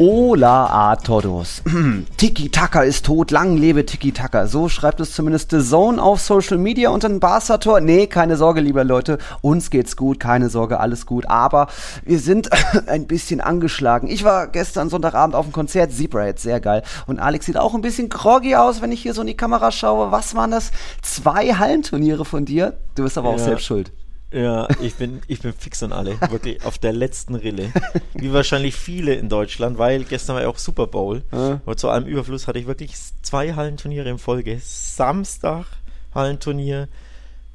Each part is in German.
Hola a todos. Tiki Taka ist tot, lang lebe Tiki Taka. So schreibt es zumindest The Zone auf Social Media und ein Barca-Tor. Nee, keine Sorge, liebe Leute. Uns geht's gut, keine Sorge, alles gut. Aber wir sind ein bisschen angeschlagen. Ich war gestern Sonntagabend auf dem Konzert. Zebrahead, sehr geil. Und Alex sieht auch ein bisschen groggy aus, wenn ich hier so in die Kamera schaue. Was waren das? Zwei Hallenturniere von dir? Du bist aber ja. auch selbst schuld. Ja, ich bin, ich bin fix und alle. Wirklich auf der letzten Rille. Wie wahrscheinlich viele in Deutschland, weil gestern war ja auch Super Bowl. Ja. Und zu allem Überfluss hatte ich wirklich zwei Hallenturniere in Folge. Samstag Hallenturnier,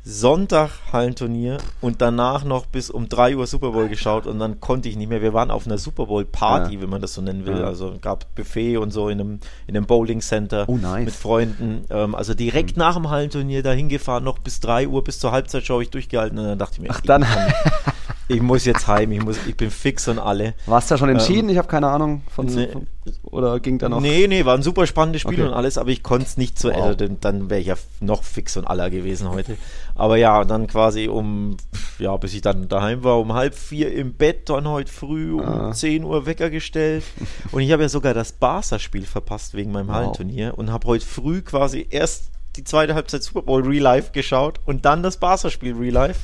Sonntag Hallenturnier und danach noch bis um 3 Uhr Super Bowl geschaut und dann konnte ich nicht mehr. Wir waren auf einer Super Bowl Party, ja. wenn man das so nennen will. Ja. Also gab Buffet und so in einem, in einem Bowling Center oh, nice. mit Freunden. Ähm, also direkt mhm. nach dem Hallenturnier dahin gefahren, noch bis 3 Uhr, bis zur Halbzeitshow ich durchgehalten und dann dachte ich mir, Ach, dann. ich muss jetzt heim, ich, muss, ich bin fix und alle. Warst du ja schon entschieden? Ähm, ich habe keine Ahnung von, nee, von, oder ging da noch? Nee, nee, war ein super spannendes Spiel okay. und alles, aber ich konnte es nicht zu wow. Ende, dann wäre ich ja noch fix und aller gewesen heute. Aber ja, dann quasi um, ja, bis ich dann daheim war, um halb vier im Bett, dann heute früh um ah. 10 Uhr Wecker gestellt. Und ich habe ja sogar das Barca-Spiel verpasst wegen meinem wow. Hallenturnier und habe heute früh quasi erst die zweite Halbzeit Super Bowl Real Life geschaut und dann das Barca-Spiel Real Life.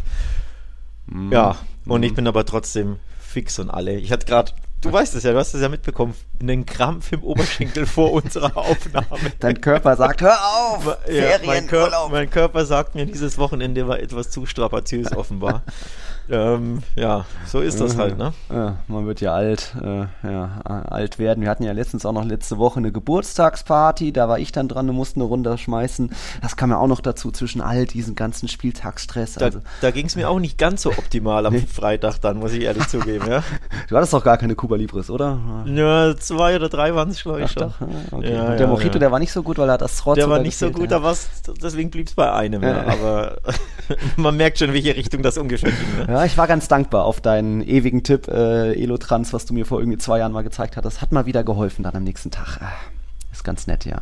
Mm. Ja, und ich mhm. bin aber trotzdem fix und alle. Ich hatte gerade, du weißt es ja, du hast es ja mitbekommen, einen Krampf im Oberschenkel vor unserer Aufnahme. Dein Körper sagt, hör auf! Ja, mein, Kör mein Körper sagt mir, dieses Wochenende war etwas zu strapaziös offenbar. Ähm, ja, so ist das halt, ne? Ja, man wird ja alt, äh, ja, alt werden. Wir hatten ja letztens auch noch letzte Woche eine Geburtstagsparty, da war ich dann dran, du musst eine Runde schmeißen. Das kam ja auch noch dazu zwischen all diesen ganzen Spieltagsstress. Da, also, da ging es mir auch nicht ganz so optimal am Freitag dann, muss ich ehrlich zugeben, ja. Du hattest doch gar keine Cuba Libres, oder? Ja, zwei oder drei waren es, glaube ich, schon. Doch, ah, okay. ja, der ja, Mojito, der war nicht so gut, weil er hat das Rot Der war nicht so gut, ja. deswegen blieb es bei einem, ja. aber man merkt schon, welche Richtung das ungefähr ging. Ne? Ja, ich war ganz dankbar auf deinen ewigen Tipp, äh, Elotrans, was du mir vor irgendwie zwei Jahren mal gezeigt. Das hat mal wieder geholfen dann am nächsten Tag. Ah, ist ganz nett, ja.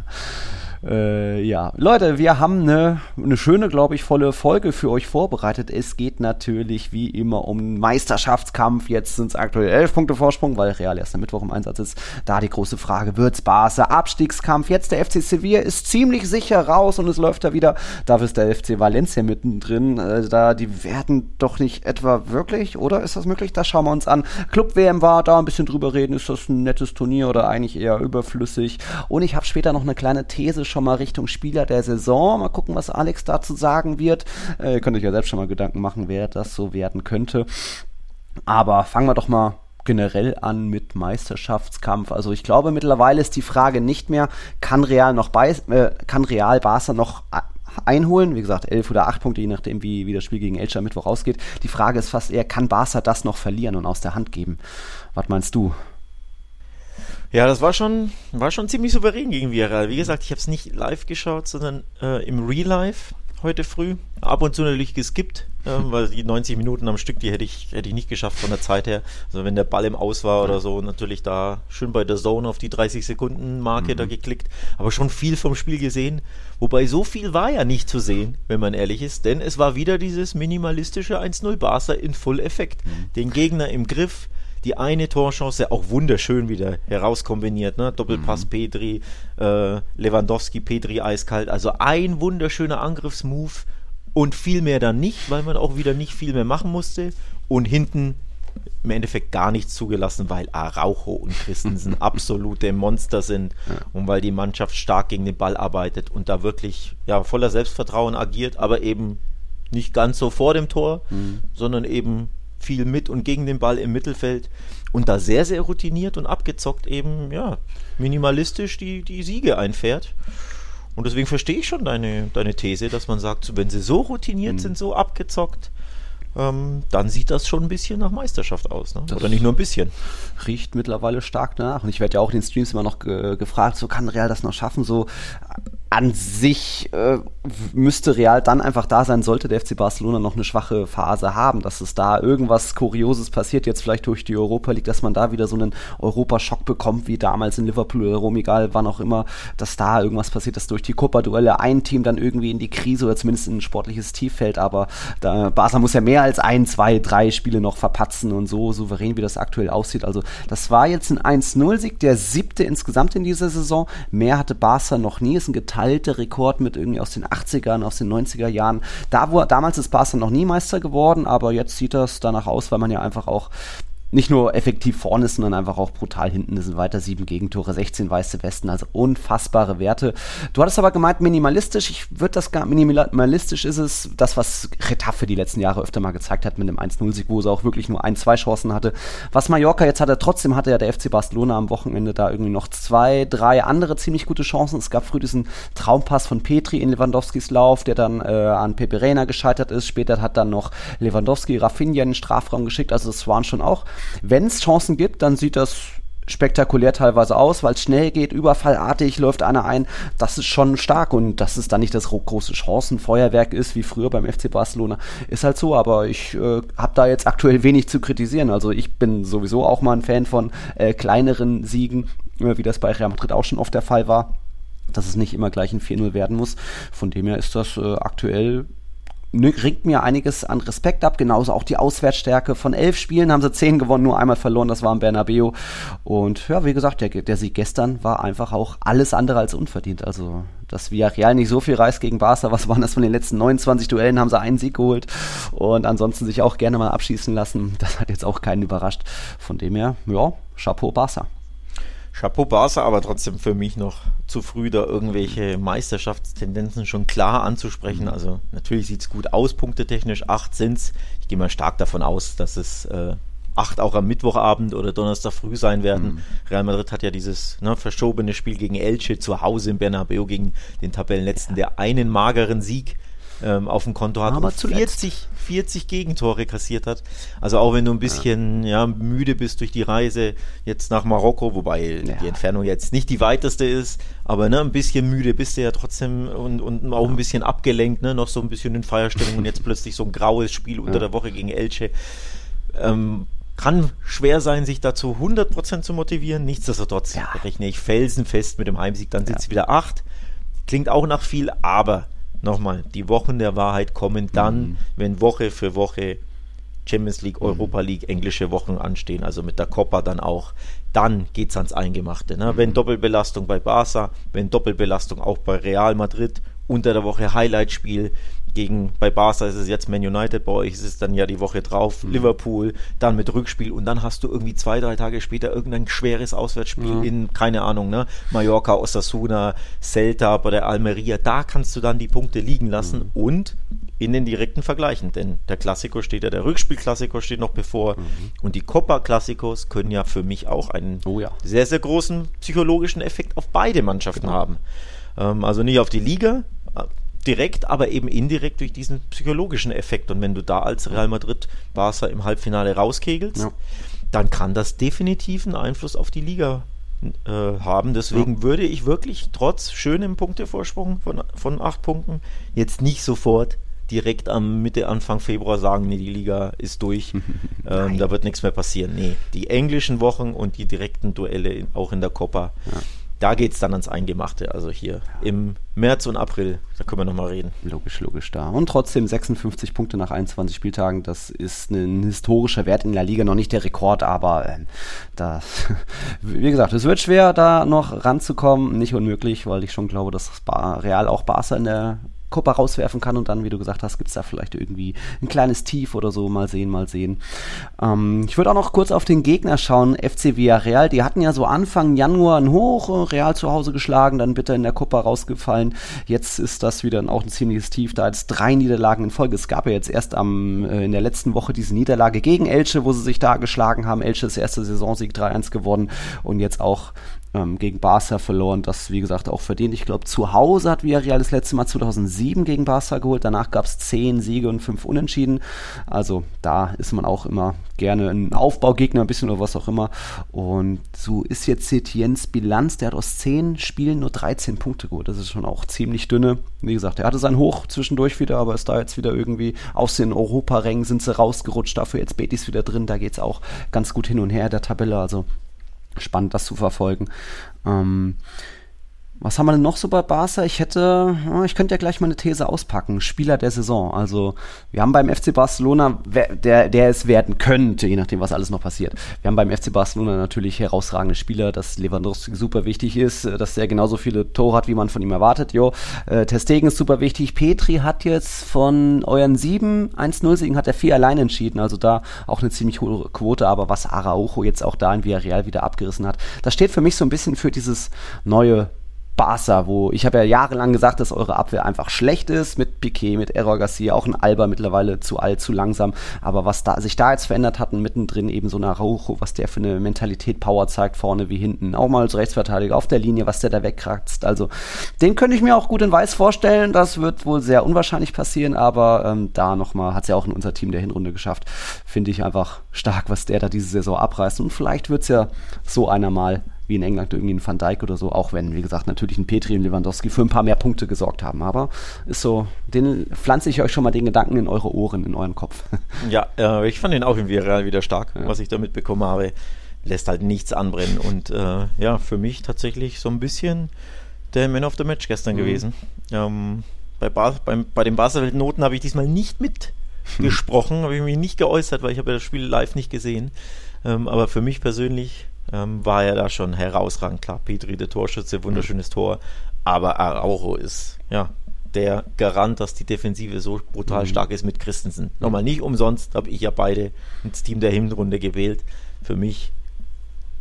Äh, ja, Leute, wir haben eine, eine schöne, glaube ich, volle Folge für euch vorbereitet. Es geht natürlich wie immer um Meisterschaftskampf. Jetzt sind es aktuell elf Punkte Vorsprung, weil Real erst am Mittwoch im Einsatz ist. Da die große Frage, wird's Barca? Abstiegskampf. Jetzt der FC Sevilla ist ziemlich sicher raus und es läuft da wieder. Da ist der FC Valencia mittendrin. Äh, da, die werden doch nicht etwa wirklich, oder ist das möglich? Das schauen wir uns an. Club WM war da ein bisschen drüber reden. Ist das ein nettes Turnier oder eigentlich eher überflüssig? Und ich habe später noch eine kleine These schon mal Richtung Spieler der Saison. Mal gucken, was Alex dazu sagen wird. Äh, ihr könnt euch ja selbst schon mal Gedanken machen, wer das so werden könnte. Aber fangen wir doch mal generell an mit Meisterschaftskampf. Also ich glaube mittlerweile ist die Frage nicht mehr, kann Real noch bei, äh, kann Real Barca noch einholen. Wie gesagt, elf oder acht Punkte, je nachdem, wie, wie das Spiel gegen Elche am Mittwoch ausgeht. Die Frage ist fast eher, kann Barca das noch verlieren und aus der Hand geben? Was meinst du? Ja, das war schon, war schon ziemlich souverän gegen Villarreal. Wie gesagt, ich habe es nicht live geschaut, sondern äh, im Real Life heute früh. Ab und zu natürlich geskippt, äh, weil die 90 Minuten am Stück, die hätte ich, hätte ich nicht geschafft von der Zeit her. Also wenn der Ball im Aus war oder so, natürlich da schön bei der Zone auf die 30 Sekunden Marke mhm. da geklickt. Aber schon viel vom Spiel gesehen. Wobei so viel war ja nicht zu sehen, wenn man ehrlich ist, denn es war wieder dieses minimalistische 1-0 Barca in Full-Effekt. Mhm. Den Gegner im Griff, die eine Torchance auch wunderschön wieder herauskombiniert. Ne? Doppelpass mhm. Petri, äh, Lewandowski, Petri eiskalt. Also ein wunderschöner Angriffsmove und viel mehr dann nicht, weil man auch wieder nicht viel mehr machen musste. Und hinten im Endeffekt gar nichts zugelassen, weil Araujo und Christensen absolute Monster sind ja. und weil die Mannschaft stark gegen den Ball arbeitet und da wirklich ja, voller Selbstvertrauen agiert, aber eben nicht ganz so vor dem Tor, mhm. sondern eben viel mit und gegen den Ball im Mittelfeld und da sehr, sehr routiniert und abgezockt eben, ja, minimalistisch die, die Siege einfährt. Und deswegen verstehe ich schon deine, deine These, dass man sagt, wenn sie so routiniert mhm. sind, so abgezockt, ähm, dann sieht das schon ein bisschen nach Meisterschaft aus. Ne? Oder nicht nur ein bisschen. Riecht mittlerweile stark nach. Und ich werde ja auch in den Streams immer noch ge gefragt, so kann Real das noch schaffen, so an sich äh, müsste Real dann einfach da sein, sollte der FC Barcelona noch eine schwache Phase haben, dass es da irgendwas Kurioses passiert, jetzt vielleicht durch die Europa League, dass man da wieder so einen Europaschock bekommt, wie damals in Liverpool oder Rom, egal wann auch immer, dass da irgendwas passiert, dass durch die Copa-Duelle ein Team dann irgendwie in die Krise oder zumindest in ein sportliches Tief fällt, aber da, Barca muss ja mehr als ein, zwei, drei Spiele noch verpatzen und so souverän, wie das aktuell aussieht. Also das war jetzt ein 1-0-Sieg, der siebte insgesamt in dieser Saison. Mehr hatte Barca noch nie, ist ein geteilter Rekord mit irgendwie aus den 80ern, aus den 90er Jahren. Da wo, damals ist Barca noch nie Meister geworden, aber jetzt sieht das danach aus, weil man ja einfach auch nicht nur effektiv vorne ist, sondern einfach auch brutal hinten. Das sind weiter sieben Gegentore, 16 weiße Westen, also unfassbare Werte. Du hattest aber gemeint, minimalistisch. Ich würde das gar, minimalistisch ist es, das, was Retafe die letzten Jahre öfter mal gezeigt hat mit dem 1-0-Sieg, wo sie auch wirklich nur ein, zwei Chancen hatte. Was Mallorca jetzt hatte, trotzdem hatte ja der FC Barcelona am Wochenende da irgendwie noch zwei, drei andere ziemlich gute Chancen. Es gab früh diesen Traumpass von Petri in Lewandowskis Lauf, der dann äh, an Pepe Reina gescheitert ist. Später hat dann noch Lewandowski Rafinha in den Strafraum geschickt. Also es waren schon auch wenn es Chancen gibt, dann sieht das spektakulär teilweise aus, weil es schnell geht, überfallartig läuft einer ein. Das ist schon stark und dass es dann nicht das große Chancenfeuerwerk ist, wie früher beim FC Barcelona, ist halt so. Aber ich äh, habe da jetzt aktuell wenig zu kritisieren. Also ich bin sowieso auch mal ein Fan von äh, kleineren Siegen, äh, wie das bei Real Madrid auch schon oft der Fall war dass es nicht immer gleich ein 4-0 werden muss. Von dem her ist das äh, aktuell ringt mir einiges an Respekt ab. Genauso auch die Auswärtsstärke. Von elf Spielen haben sie zehn gewonnen, nur einmal verloren. Das war im Bernabeu. Und ja, wie gesagt, der, der Sieg gestern war einfach auch alles andere als unverdient. Also, dass Villarreal nicht so viel reißt gegen Barca. Was waren das von den letzten 29 Duellen? Haben sie einen Sieg geholt und ansonsten sich auch gerne mal abschießen lassen. Das hat jetzt auch keinen überrascht. Von dem her, ja, Chapeau Barca. Chapeau Barca, aber trotzdem für mich noch zu früh, da irgendwelche Meisterschaftstendenzen schon klar anzusprechen. Mhm. Also natürlich sieht es gut aus, punktetechnisch. Acht sind es. Ich gehe mal stark davon aus, dass es äh, acht auch am Mittwochabend oder Donnerstag früh sein werden. Mhm. Real Madrid hat ja dieses ne, verschobene Spiel gegen Elche zu Hause im Bernabeu gegen den Tabellenletzten, der einen mageren Sieg ähm, auf dem Konto hat Aber und 40, 40 Gegentore kassiert hat. Also auch wenn du ein bisschen ja. ja müde bist durch die Reise jetzt nach Marokko, wobei ja. die Entfernung jetzt nicht die weiteste ist, aber ne, ein bisschen müde bist du ja trotzdem und, und auch ein bisschen abgelenkt, ne, noch so ein bisschen in Feierstellung und jetzt plötzlich so ein graues Spiel unter der Woche gegen Elche. Ähm, kann schwer sein, sich dazu 100% zu motivieren. Nichtsdestotrotz ja. rechne ich felsenfest mit dem Heimsieg. Dann sind es wieder acht. Klingt auch nach viel, aber nochmal, die Wochen der Wahrheit kommen dann, mhm. wenn Woche für Woche Champions League, mhm. Europa League, englische Wochen anstehen, also mit der Copa dann auch, dann geht es ans Eingemachte. Ne? Mhm. Wenn Doppelbelastung bei Barca, wenn Doppelbelastung auch bei Real Madrid, unter der Woche Highlightspiel, gegen, bei Barca ist es jetzt Man United, bei euch ist es dann ja die Woche drauf, mhm. Liverpool, dann mit Rückspiel und dann hast du irgendwie zwei, drei Tage später irgendein schweres Auswärtsspiel mhm. in, keine Ahnung, ne, Mallorca, Osasuna, Celta bei der Almeria, da kannst du dann die Punkte liegen lassen mhm. und in den direkten Vergleichen, denn der Klassiker steht ja, der Rückspiel-Klassiker steht noch bevor mhm. und die Copa-Klassikos können ja für mich auch einen oh ja. sehr, sehr großen psychologischen Effekt auf beide Mannschaften genau. haben. Ähm, also nicht auf die Liga, direkt, aber eben indirekt durch diesen psychologischen Effekt. Und wenn du da als Real Madrid Barca im Halbfinale rauskegelst, ja. dann kann das definitiv einen Einfluss auf die Liga äh, haben. Deswegen ja. würde ich wirklich trotz schönem Punktevorsprung von, von acht Punkten jetzt nicht sofort direkt am Mitte, Anfang Februar sagen, nee, die Liga ist durch, ähm, da wird nichts mehr passieren. Nee, die englischen Wochen und die direkten Duelle in, auch in der Copa, ja da geht es dann ans Eingemachte. Also hier im März und April, da können wir nochmal reden. Logisch, logisch da. Und trotzdem 56 Punkte nach 21 Spieltagen, das ist ein historischer Wert in der Liga, noch nicht der Rekord, aber äh, das, wie gesagt, es wird schwer, da noch ranzukommen. Nicht unmöglich, weil ich schon glaube, dass Real auch Barca in der Copa rauswerfen kann und dann, wie du gesagt hast, gibt es da vielleicht irgendwie ein kleines Tief oder so. Mal sehen, mal sehen. Ähm, ich würde auch noch kurz auf den Gegner schauen. FC Villarreal, die hatten ja so Anfang Januar ein Hoch, äh, Real zu Hause geschlagen, dann bitter in der Copa rausgefallen. Jetzt ist das wieder auch ein ziemliches Tief. Da jetzt drei Niederlagen in Folge. Es gab ja jetzt erst am, äh, in der letzten Woche diese Niederlage gegen Elche, wo sie sich da geschlagen haben. Elche ist erste Saisonsieg 3-1 geworden und jetzt auch ähm, gegen Barca verloren. Das, wie gesagt, auch verdient. Ich glaube, zu Hause hat Villarreal das letzte Mal 2007 gegen Barca geholt. Danach gab es zehn Siege und fünf Unentschieden. Also da ist man auch immer gerne ein Aufbaugegner, ein bisschen oder was auch immer. Und so ist jetzt Setiens Bilanz. Der hat aus zehn Spielen nur 13 Punkte geholt. Das ist schon auch ziemlich dünne. Wie gesagt, er hatte sein Hoch zwischendurch wieder, aber ist da jetzt wieder irgendwie aus den Europarängen sind sie rausgerutscht. Dafür jetzt Betis wieder drin. Da geht es auch ganz gut hin und her der Tabelle. Also spannend, das zu verfolgen. Ähm, was haben wir denn noch so bei Barca? Ich hätte, ich könnte ja gleich mal eine These auspacken. Spieler der Saison. Also, wir haben beim FC Barcelona, der, der es werden könnte, je nachdem, was alles noch passiert. Wir haben beim FC Barcelona natürlich herausragende Spieler, dass Lewandowski super wichtig ist, dass er genauso viele Tore hat, wie man von ihm erwartet. Jo, äh, Testegen ist super wichtig. Petri hat jetzt von euren sieben 1-0-Siegen hat er vier allein entschieden. Also da auch eine ziemlich hohe Quote. Aber was Araujo jetzt auch da in Villarreal wieder abgerissen hat, das steht für mich so ein bisschen für dieses neue Barca, wo ich habe ja jahrelang gesagt, dass eure Abwehr einfach schlecht ist mit Piquet, mit Error Garcia, auch ein Alba mittlerweile zu alt, zu langsam. Aber was da sich da jetzt verändert hat, und mittendrin eben so ein Araujo, was der für eine Mentalität, Power zeigt, vorne wie hinten, auch mal als Rechtsverteidiger auf der Linie, was der da wegkratzt. Also den könnte ich mir auch gut in Weiß vorstellen. Das wird wohl sehr unwahrscheinlich passieren, aber ähm, da nochmal hat es ja auch in unser Team der Hinrunde geschafft. Finde ich einfach stark, was der da diese Saison abreißt. Und vielleicht wird es ja so einer mal wie in England irgendwie ein Van Dijk oder so, auch wenn, wie gesagt, natürlich ein Petri und Lewandowski für ein paar mehr Punkte gesorgt haben. Aber ist so, den pflanze ich euch schon mal den Gedanken in eure Ohren, in euren Kopf. Ja, äh, ich fand den auch im Villarreal wieder stark, ja. was ich da mitbekommen habe. Lässt halt nichts anbrennen. Und äh, ja, für mich tatsächlich so ein bisschen der Man of the Match gestern mhm. gewesen. Ähm, bei, Bar beim, bei den Barca-Noten habe ich diesmal nicht mitgesprochen, habe ich mich nicht geäußert, weil ich habe ja das Spiel live nicht gesehen. Ähm, aber für mich persönlich ähm, war er da schon herausragend. Klar, Petri, der Torschütze, wunderschönes Tor. Aber Araujo ist, ja, der Garant, dass die Defensive so brutal mhm. stark ist mit Christensen. Nochmal nicht umsonst habe ich ja beide ins Team der Hinrunde gewählt. Für mich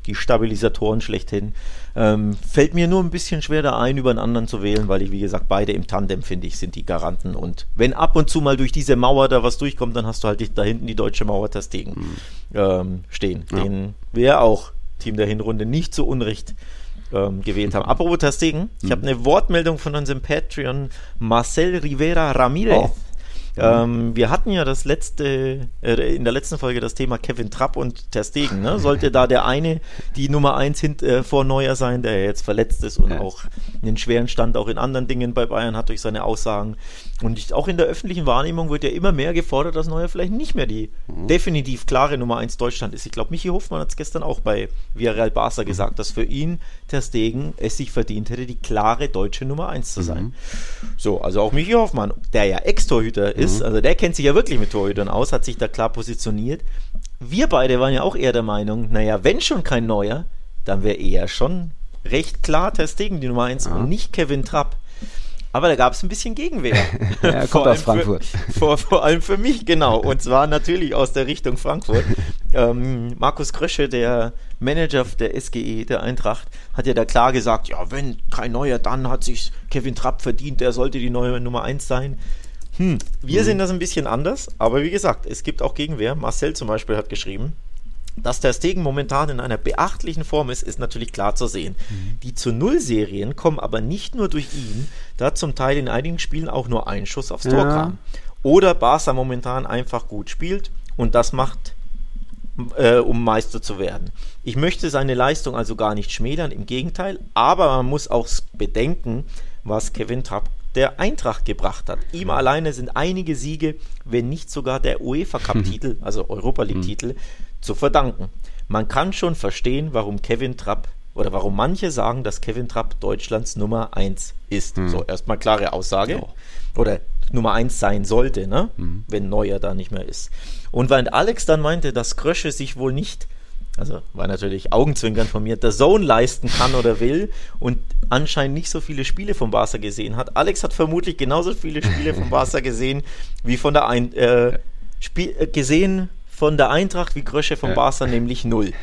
die Stabilisatoren schlechthin. Ähm, fällt mir nur ein bisschen schwer, da einen über den anderen zu wählen, weil ich, wie gesagt, beide im Tandem, finde ich, sind die Garanten. Und wenn ab und zu mal durch diese Mauer da was durchkommt, dann hast du halt da hinten die deutsche Mauer Testegen mhm. ähm, stehen. Ja. Den wir auch Team der Hinrunde nicht so unrecht ähm, gewählt haben. Apropos Testegen, ich habe eine Wortmeldung von unserem Patreon Marcel Rivera Ramirez. Oh. Ähm, wir hatten ja das letzte, äh, in der letzten Folge das Thema Kevin Trapp und Ter Stegen. Ne? Sollte da der eine die Nummer eins hint, äh, vor Neuer sein, der jetzt verletzt ist und ja. auch einen schweren Stand auch in anderen Dingen bei Bayern hat durch seine Aussagen. Und ich, auch in der öffentlichen Wahrnehmung wird ja immer mehr gefordert, dass Neuer vielleicht nicht mehr die mhm. definitiv klare Nummer eins Deutschland ist. Ich glaube, Michi Hofmann hat es gestern auch bei Villarreal Barca mhm. gesagt, dass für ihn Ter Stegen es sich verdient hätte, die klare deutsche Nummer eins zu sein. Mhm. So, also auch Michi Hoffmann, der ja Ex-Torhüter ist. Mhm. Also der kennt sich ja wirklich mit Torhütern aus, hat sich da klar positioniert. Wir beide waren ja auch eher der Meinung, naja, wenn schon kein Neuer, dann wäre eher schon recht klar Testegen die Nummer 1 ja. und nicht Kevin Trapp. Aber da gab es ein bisschen Gegenwehr. er kommt aus Frankfurt. Für, vor, vor allem für mich, genau. Und zwar natürlich aus der Richtung Frankfurt. ähm, Markus Krösche, der Manager der SGE, der Eintracht, hat ja da klar gesagt, ja, wenn kein Neuer, dann hat sich Kevin Trapp verdient, der sollte die neue Nummer 1 sein. Hm, wir hm. sehen das ein bisschen anders, aber wie gesagt, es gibt auch Gegenwehr. Marcel zum Beispiel hat geschrieben, dass der Stegen momentan in einer beachtlichen Form ist, ist natürlich klar zu sehen. Mhm. Die zu Null-Serien kommen aber nicht nur durch ihn, da zum Teil in einigen Spielen auch nur ein Schuss aufs Tor ja. kam. Oder Barca momentan einfach gut spielt und das macht, äh, um Meister zu werden. Ich möchte seine Leistung also gar nicht schmälern, im Gegenteil, aber man muss auch bedenken, was Kevin Trapp der Eintracht gebracht hat. Ihm alleine sind einige Siege, wenn nicht sogar der UEFA Cup-Titel, also Europa League-Titel, zu verdanken. Man kann schon verstehen, warum Kevin Trapp oder warum manche sagen, dass Kevin Trapp Deutschlands Nummer 1 ist. Mhm. So, erstmal klare Aussage. Ja. Oder Nummer 1 sein sollte, ne? Mhm. wenn Neuer da nicht mehr ist. Und weil Alex dann meinte, dass Krösche sich wohl nicht also war natürlich Augenzwinkern von mir, der Zone leisten kann oder will und anscheinend nicht so viele Spiele von Barca gesehen hat. Alex hat vermutlich genauso viele Spiele von Barca gesehen wie von der Ein äh, Spiel, äh, gesehen von der Eintracht wie Grösche von Barca, nämlich null.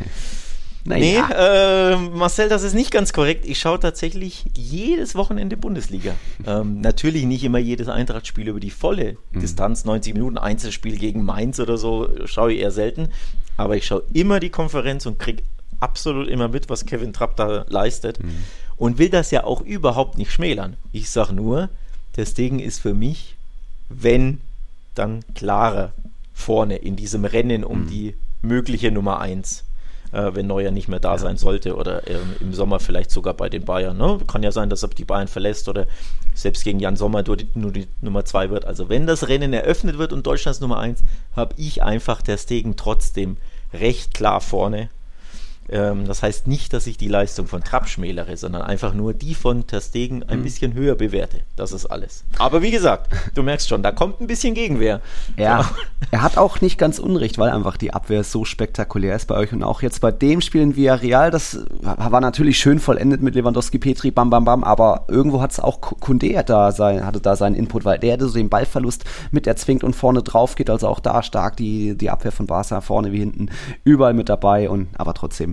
Naja. Nee, äh, Marcel, das ist nicht ganz korrekt. Ich schaue tatsächlich jedes Wochenende Bundesliga. ähm, natürlich nicht immer jedes Eintracht-Spiel über die volle mhm. Distanz, 90 Minuten Einzelspiel gegen Mainz oder so, schaue ich eher selten. Aber ich schaue immer die Konferenz und kriege absolut immer mit, was Kevin Trapp da leistet mhm. und will das ja auch überhaupt nicht schmälern. Ich sage nur, der Stegen ist für mich, wenn, dann klarer vorne in diesem Rennen um mhm. die mögliche Nummer 1 äh, wenn Neuer nicht mehr da sein sollte oder ähm, im Sommer vielleicht sogar bei den Bayern. Ne? Kann ja sein, dass er die Bayern verlässt oder selbst gegen Jan Sommer nur die, nur die Nummer 2 wird. Also wenn das Rennen eröffnet wird und Deutschlands Nummer 1, habe ich einfach der Stegen trotzdem recht klar vorne. Ähm, das heißt nicht, dass ich die Leistung von Trapp schmälere, sondern einfach nur die von Terstegen ein mhm. bisschen höher bewerte. Das ist alles. Aber wie gesagt, du merkst schon, da kommt ein bisschen Gegenwehr. Ja, er hat auch nicht ganz unrecht, weil einfach die Abwehr so spektakulär ist bei euch und auch jetzt bei dem Spiel in Villarreal, das war natürlich schön vollendet mit Lewandowski, Petri, bam, bam, bam, aber irgendwo hat es auch Kunde da sein, hatte da seinen Input, weil der so den Ballverlust mit erzwingt und vorne drauf geht, also auch da stark die, die Abwehr von Barca, vorne wie hinten, überall mit dabei und aber trotzdem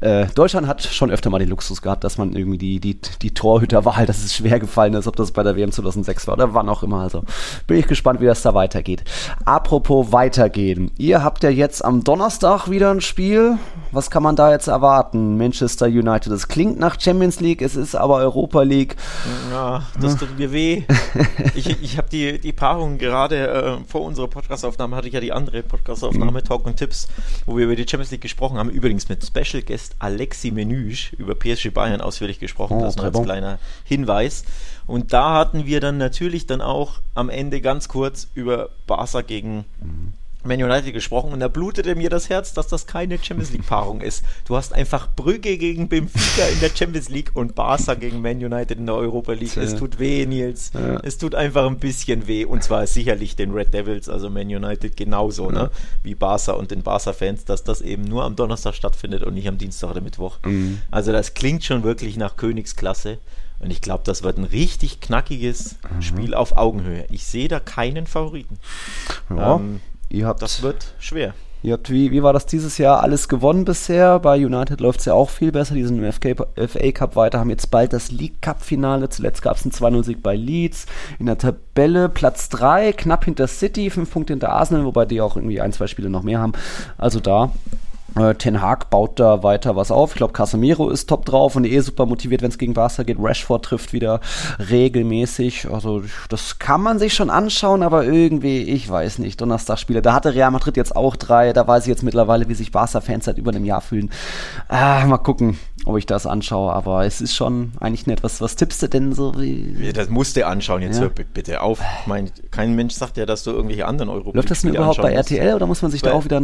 äh, Deutschland hat schon öfter mal den Luxus gehabt, dass man irgendwie die, die, die Torhüterwahl, dass es schwer gefallen ist, ob das bei der WM 2006 war oder wann auch immer. Also bin ich gespannt, wie das da weitergeht. Apropos weitergehen. Ihr habt ja jetzt am Donnerstag wieder ein Spiel. Was kann man da jetzt erwarten? Manchester United. Es klingt nach Champions League, es ist aber Europa League. Ja, das tut mir weh. ich ich habe die, die Paarung gerade äh, vor unserer Podcastaufnahme, hatte ich ja die andere Podcastaufnahme, mhm. Talk und Tipps, wo wir über die Champions League gesprochen haben. Übrigens mit Special Guest Alexi Menüsch über PSG Bayern ausführlich gesprochen. Oh, das nur als kleiner Hinweis. Und da hatten wir dann natürlich dann auch am Ende ganz kurz über Barca gegen mhm. Man United gesprochen und da blutete mir das Herz, dass das keine Champions League Paarung ist. Du hast einfach Brügge gegen Benfica in der Champions League und Barca gegen Man United in der Europa League. Es tut weh, Nils. Ja. Es tut einfach ein bisschen weh und zwar sicherlich den Red Devils, also Man United genauso, ne? ja. ne? Wie Barca und den Barca Fans, dass das eben nur am Donnerstag stattfindet und nicht am Dienstag oder Mittwoch. Mhm. Also das klingt schon wirklich nach Königsklasse. Und ich glaube, das wird ein richtig knackiges mhm. Spiel auf Augenhöhe. Ich sehe da keinen Favoriten. Ja. Ähm, Ihr habt, das wird schwer. Ihr habt, wie, wie war das dieses Jahr? Alles gewonnen bisher. Bei United läuft es ja auch viel besser. Die sind im FK, FA Cup weiter, haben jetzt bald das League Cup Finale. Zuletzt gab es einen 2-0-Sieg bei Leeds. In der Tabelle Platz 3, knapp hinter City, 5 Punkte hinter Arsenal, wobei die auch irgendwie ein, zwei Spiele noch mehr haben. Also da Ten Hag baut da weiter was auf. Ich glaube, Casemiro ist top drauf und eh super motiviert, wenn es gegen Barca geht. Rashford trifft wieder regelmäßig. Also das kann man sich schon anschauen, aber irgendwie, ich weiß nicht. Donnerstagspiele, da hatte Real Madrid jetzt auch drei. Da weiß ich jetzt mittlerweile, wie sich Barca-Fans seit über einem Jahr fühlen. Ah, mal gucken, ob ich das anschaue. Aber es ist schon eigentlich nett. Was, was tippst du denn so? Ja, das musst du anschauen. Jetzt ja. hör bitte auf. Ich meine, kein Mensch sagt ja, dass du irgendwelche anderen Europa Läuft das denn überhaupt bei RTL oder muss man sich da auch wieder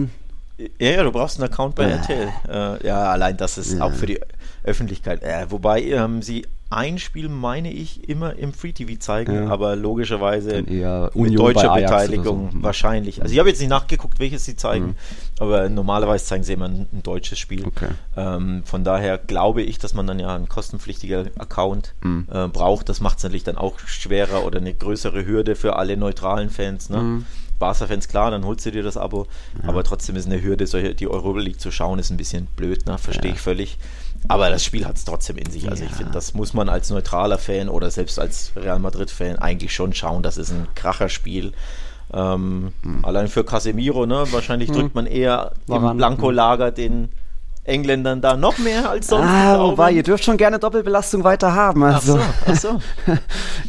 ja, ja, du brauchst einen Account bei RTL. Äh, ja, allein das ist auch für die Öffentlichkeit. Äh, wobei ähm, sie ein Spiel, meine ich, immer im Free TV zeigen, ja. aber logischerweise mit deutscher Beteiligung so. Wahrscheinlich. Also ich habe jetzt nicht nachgeguckt, welches sie zeigen, mhm. aber normalerweise zeigen sie immer ein, ein deutsches Spiel. Okay. Ähm, von daher glaube ich, dass man dann ja einen kostenpflichtiger Account mhm. äh, braucht. Das macht es natürlich dann auch schwerer oder eine größere Hürde für alle neutralen Fans. Ne? Mhm. Barca-Fans, klar, dann holst du dir das Abo. Ja. Aber trotzdem ist eine Hürde, solche, die Europa League zu schauen, ist ein bisschen blöd, ne? verstehe ja. ich völlig. Aber das Spiel hat es trotzdem in sich. Also ja. ich finde, das muss man als neutraler Fan oder selbst als Real Madrid-Fan eigentlich schon schauen. Das ist ein Kracherspiel. Ähm, mhm. Allein für Casemiro, ne? Wahrscheinlich mhm. drückt man eher Waran? im Blanko-Lager den Engländern da noch mehr als sonst. Ah, wobei, ihr dürft schon gerne Doppelbelastung weiter haben. Also. Ach so, ach so.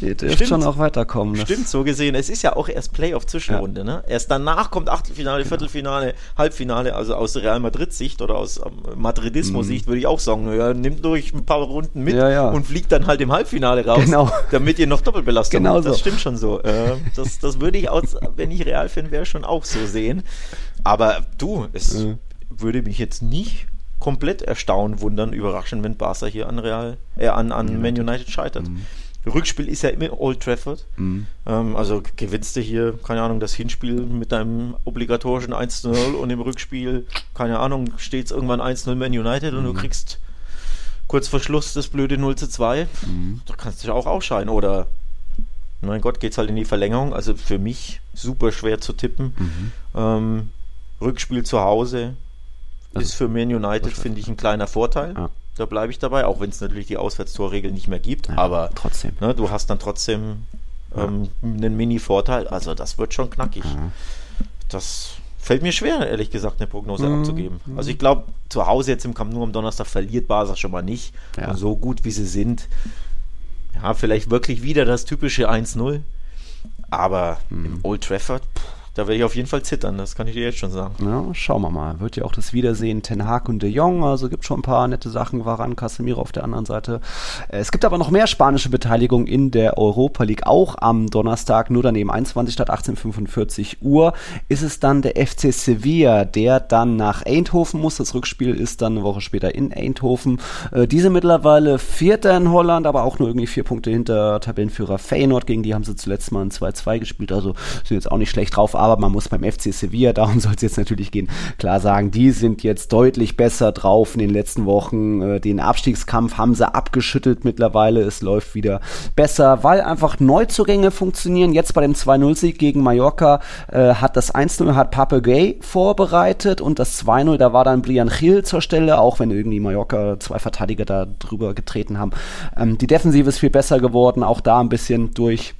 ihr dürft Stimmt. schon auch weiterkommen. Stimmt, so gesehen. Es ist ja auch erst Playoff-Zwischenrunde. Ja. Ne? Erst danach kommt Achtelfinale, genau. Viertelfinale, Halbfinale. Also aus Real Madrid-Sicht oder aus ähm, Madridismo-Sicht mhm. würde ich auch sagen, ja, nimmt durch ein paar Runden mit ja, ja. und fliegt dann halt im Halbfinale raus, genau. damit ihr noch Doppelbelastung genau habt. Das so. stimmt schon so. Äh, das, das würde ich, aus, wenn ich Real-Fan wäre, schon auch so sehen. Aber du, es mhm. würde mich jetzt nicht komplett erstaunen, wundern, überraschen, wenn Barca hier an Real, äh, an, an mhm. Man United scheitert. Mhm. Rückspiel ist ja immer Old Trafford. Mhm. Ähm, also gewinnst du hier, keine Ahnung, das Hinspiel mit deinem obligatorischen 1 0 und im Rückspiel, keine Ahnung, steht es irgendwann 1 0 Man United und du mhm. kriegst kurz vor Schluss das blöde 0 zu 2. Mhm. Da kannst du dich auch ausscheiden. Oder, mein Gott, geht es halt in die Verlängerung. Also für mich super schwer zu tippen. Mhm. Ähm, Rückspiel zu Hause, ist für Man United, finde ich, ein kleiner Vorteil. Ja. Da bleibe ich dabei, auch wenn es natürlich die Auswärtstorregel nicht mehr gibt. Ja, aber trotzdem. Ne, du hast dann trotzdem ähm, einen Mini-Vorteil. Also das wird schon knackig. Das fällt mir schwer, ehrlich gesagt, eine Prognose mhm. abzugeben. Also ich glaube, zu Hause jetzt im Camp nur am Donnerstag verliert Barca schon mal nicht. Ja. Und so gut wie sie sind, ja, vielleicht wirklich wieder das typische 1-0. Aber mhm. im Old Trafford, pff, da werde ich auf jeden Fall zittern, das kann ich dir jetzt schon sagen. Ja, schauen wir mal. Wird ja auch das Wiedersehen Ten Hag und De Jong, also gibt schon ein paar nette Sachen. Varan, Casemiro auf der anderen Seite. Äh, es gibt aber noch mehr spanische Beteiligung in der Europa League, auch am Donnerstag, nur daneben 21 statt 18.45 Uhr ist es dann der FC Sevilla, der dann nach Eindhoven muss. Das Rückspiel ist dann eine Woche später in Eindhoven. Äh, diese mittlerweile Vierter in Holland, aber auch nur irgendwie vier Punkte hinter Tabellenführer Feyenoord. Gegen die haben sie zuletzt mal ein 2-2 gespielt, also sind jetzt auch nicht schlecht drauf aber man muss beim FC Sevilla, darum soll es jetzt natürlich gehen, klar sagen, die sind jetzt deutlich besser drauf in den letzten Wochen. Äh, den Abstiegskampf haben sie abgeschüttelt mittlerweile. Es läuft wieder besser, weil einfach Neuzugänge funktionieren. Jetzt bei dem 2-0-Sieg gegen Mallorca äh, hat das 1-0 hat Pape Gay vorbereitet und das 2-0, da war dann Brian Gil zur Stelle, auch wenn irgendwie Mallorca zwei Verteidiger da drüber getreten haben. Ähm, die Defensive ist viel besser geworden, auch da ein bisschen durch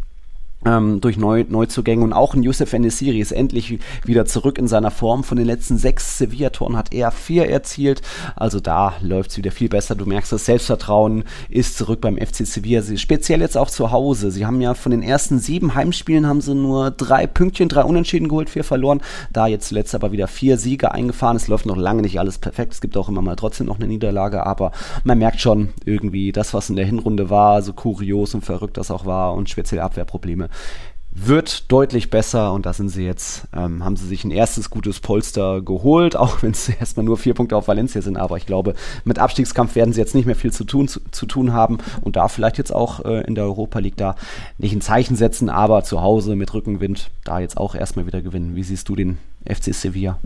ähm, durch Neu Neuzugänge und auch ein Youssef Enesiri ist endlich wieder zurück in seiner Form. Von den letzten sechs Sevilla-Toren hat er vier erzielt. Also da läuft es wieder viel besser. Du merkst, das Selbstvertrauen ist zurück beim FC Sevilla. Speziell jetzt auch zu Hause. Sie haben ja von den ersten sieben Heimspielen haben sie nur drei Pünktchen, drei Unentschieden geholt, vier verloren. Da jetzt zuletzt aber wieder vier Siege eingefahren. Es läuft noch lange nicht alles perfekt. Es gibt auch immer mal trotzdem noch eine Niederlage, aber man merkt schon irgendwie das, was in der Hinrunde war, so kurios und verrückt das auch war und speziell Abwehrprobleme wird deutlich besser und da sind sie jetzt, ähm, haben sie sich ein erstes gutes Polster geholt, auch wenn es erstmal nur vier Punkte auf Valencia sind, aber ich glaube, mit Abstiegskampf werden sie jetzt nicht mehr viel zu tun, zu, zu tun haben und da vielleicht jetzt auch äh, in der Europa League da nicht ein Zeichen setzen, aber zu Hause mit Rückenwind da jetzt auch erstmal wieder gewinnen. Wie siehst du den FC Sevilla?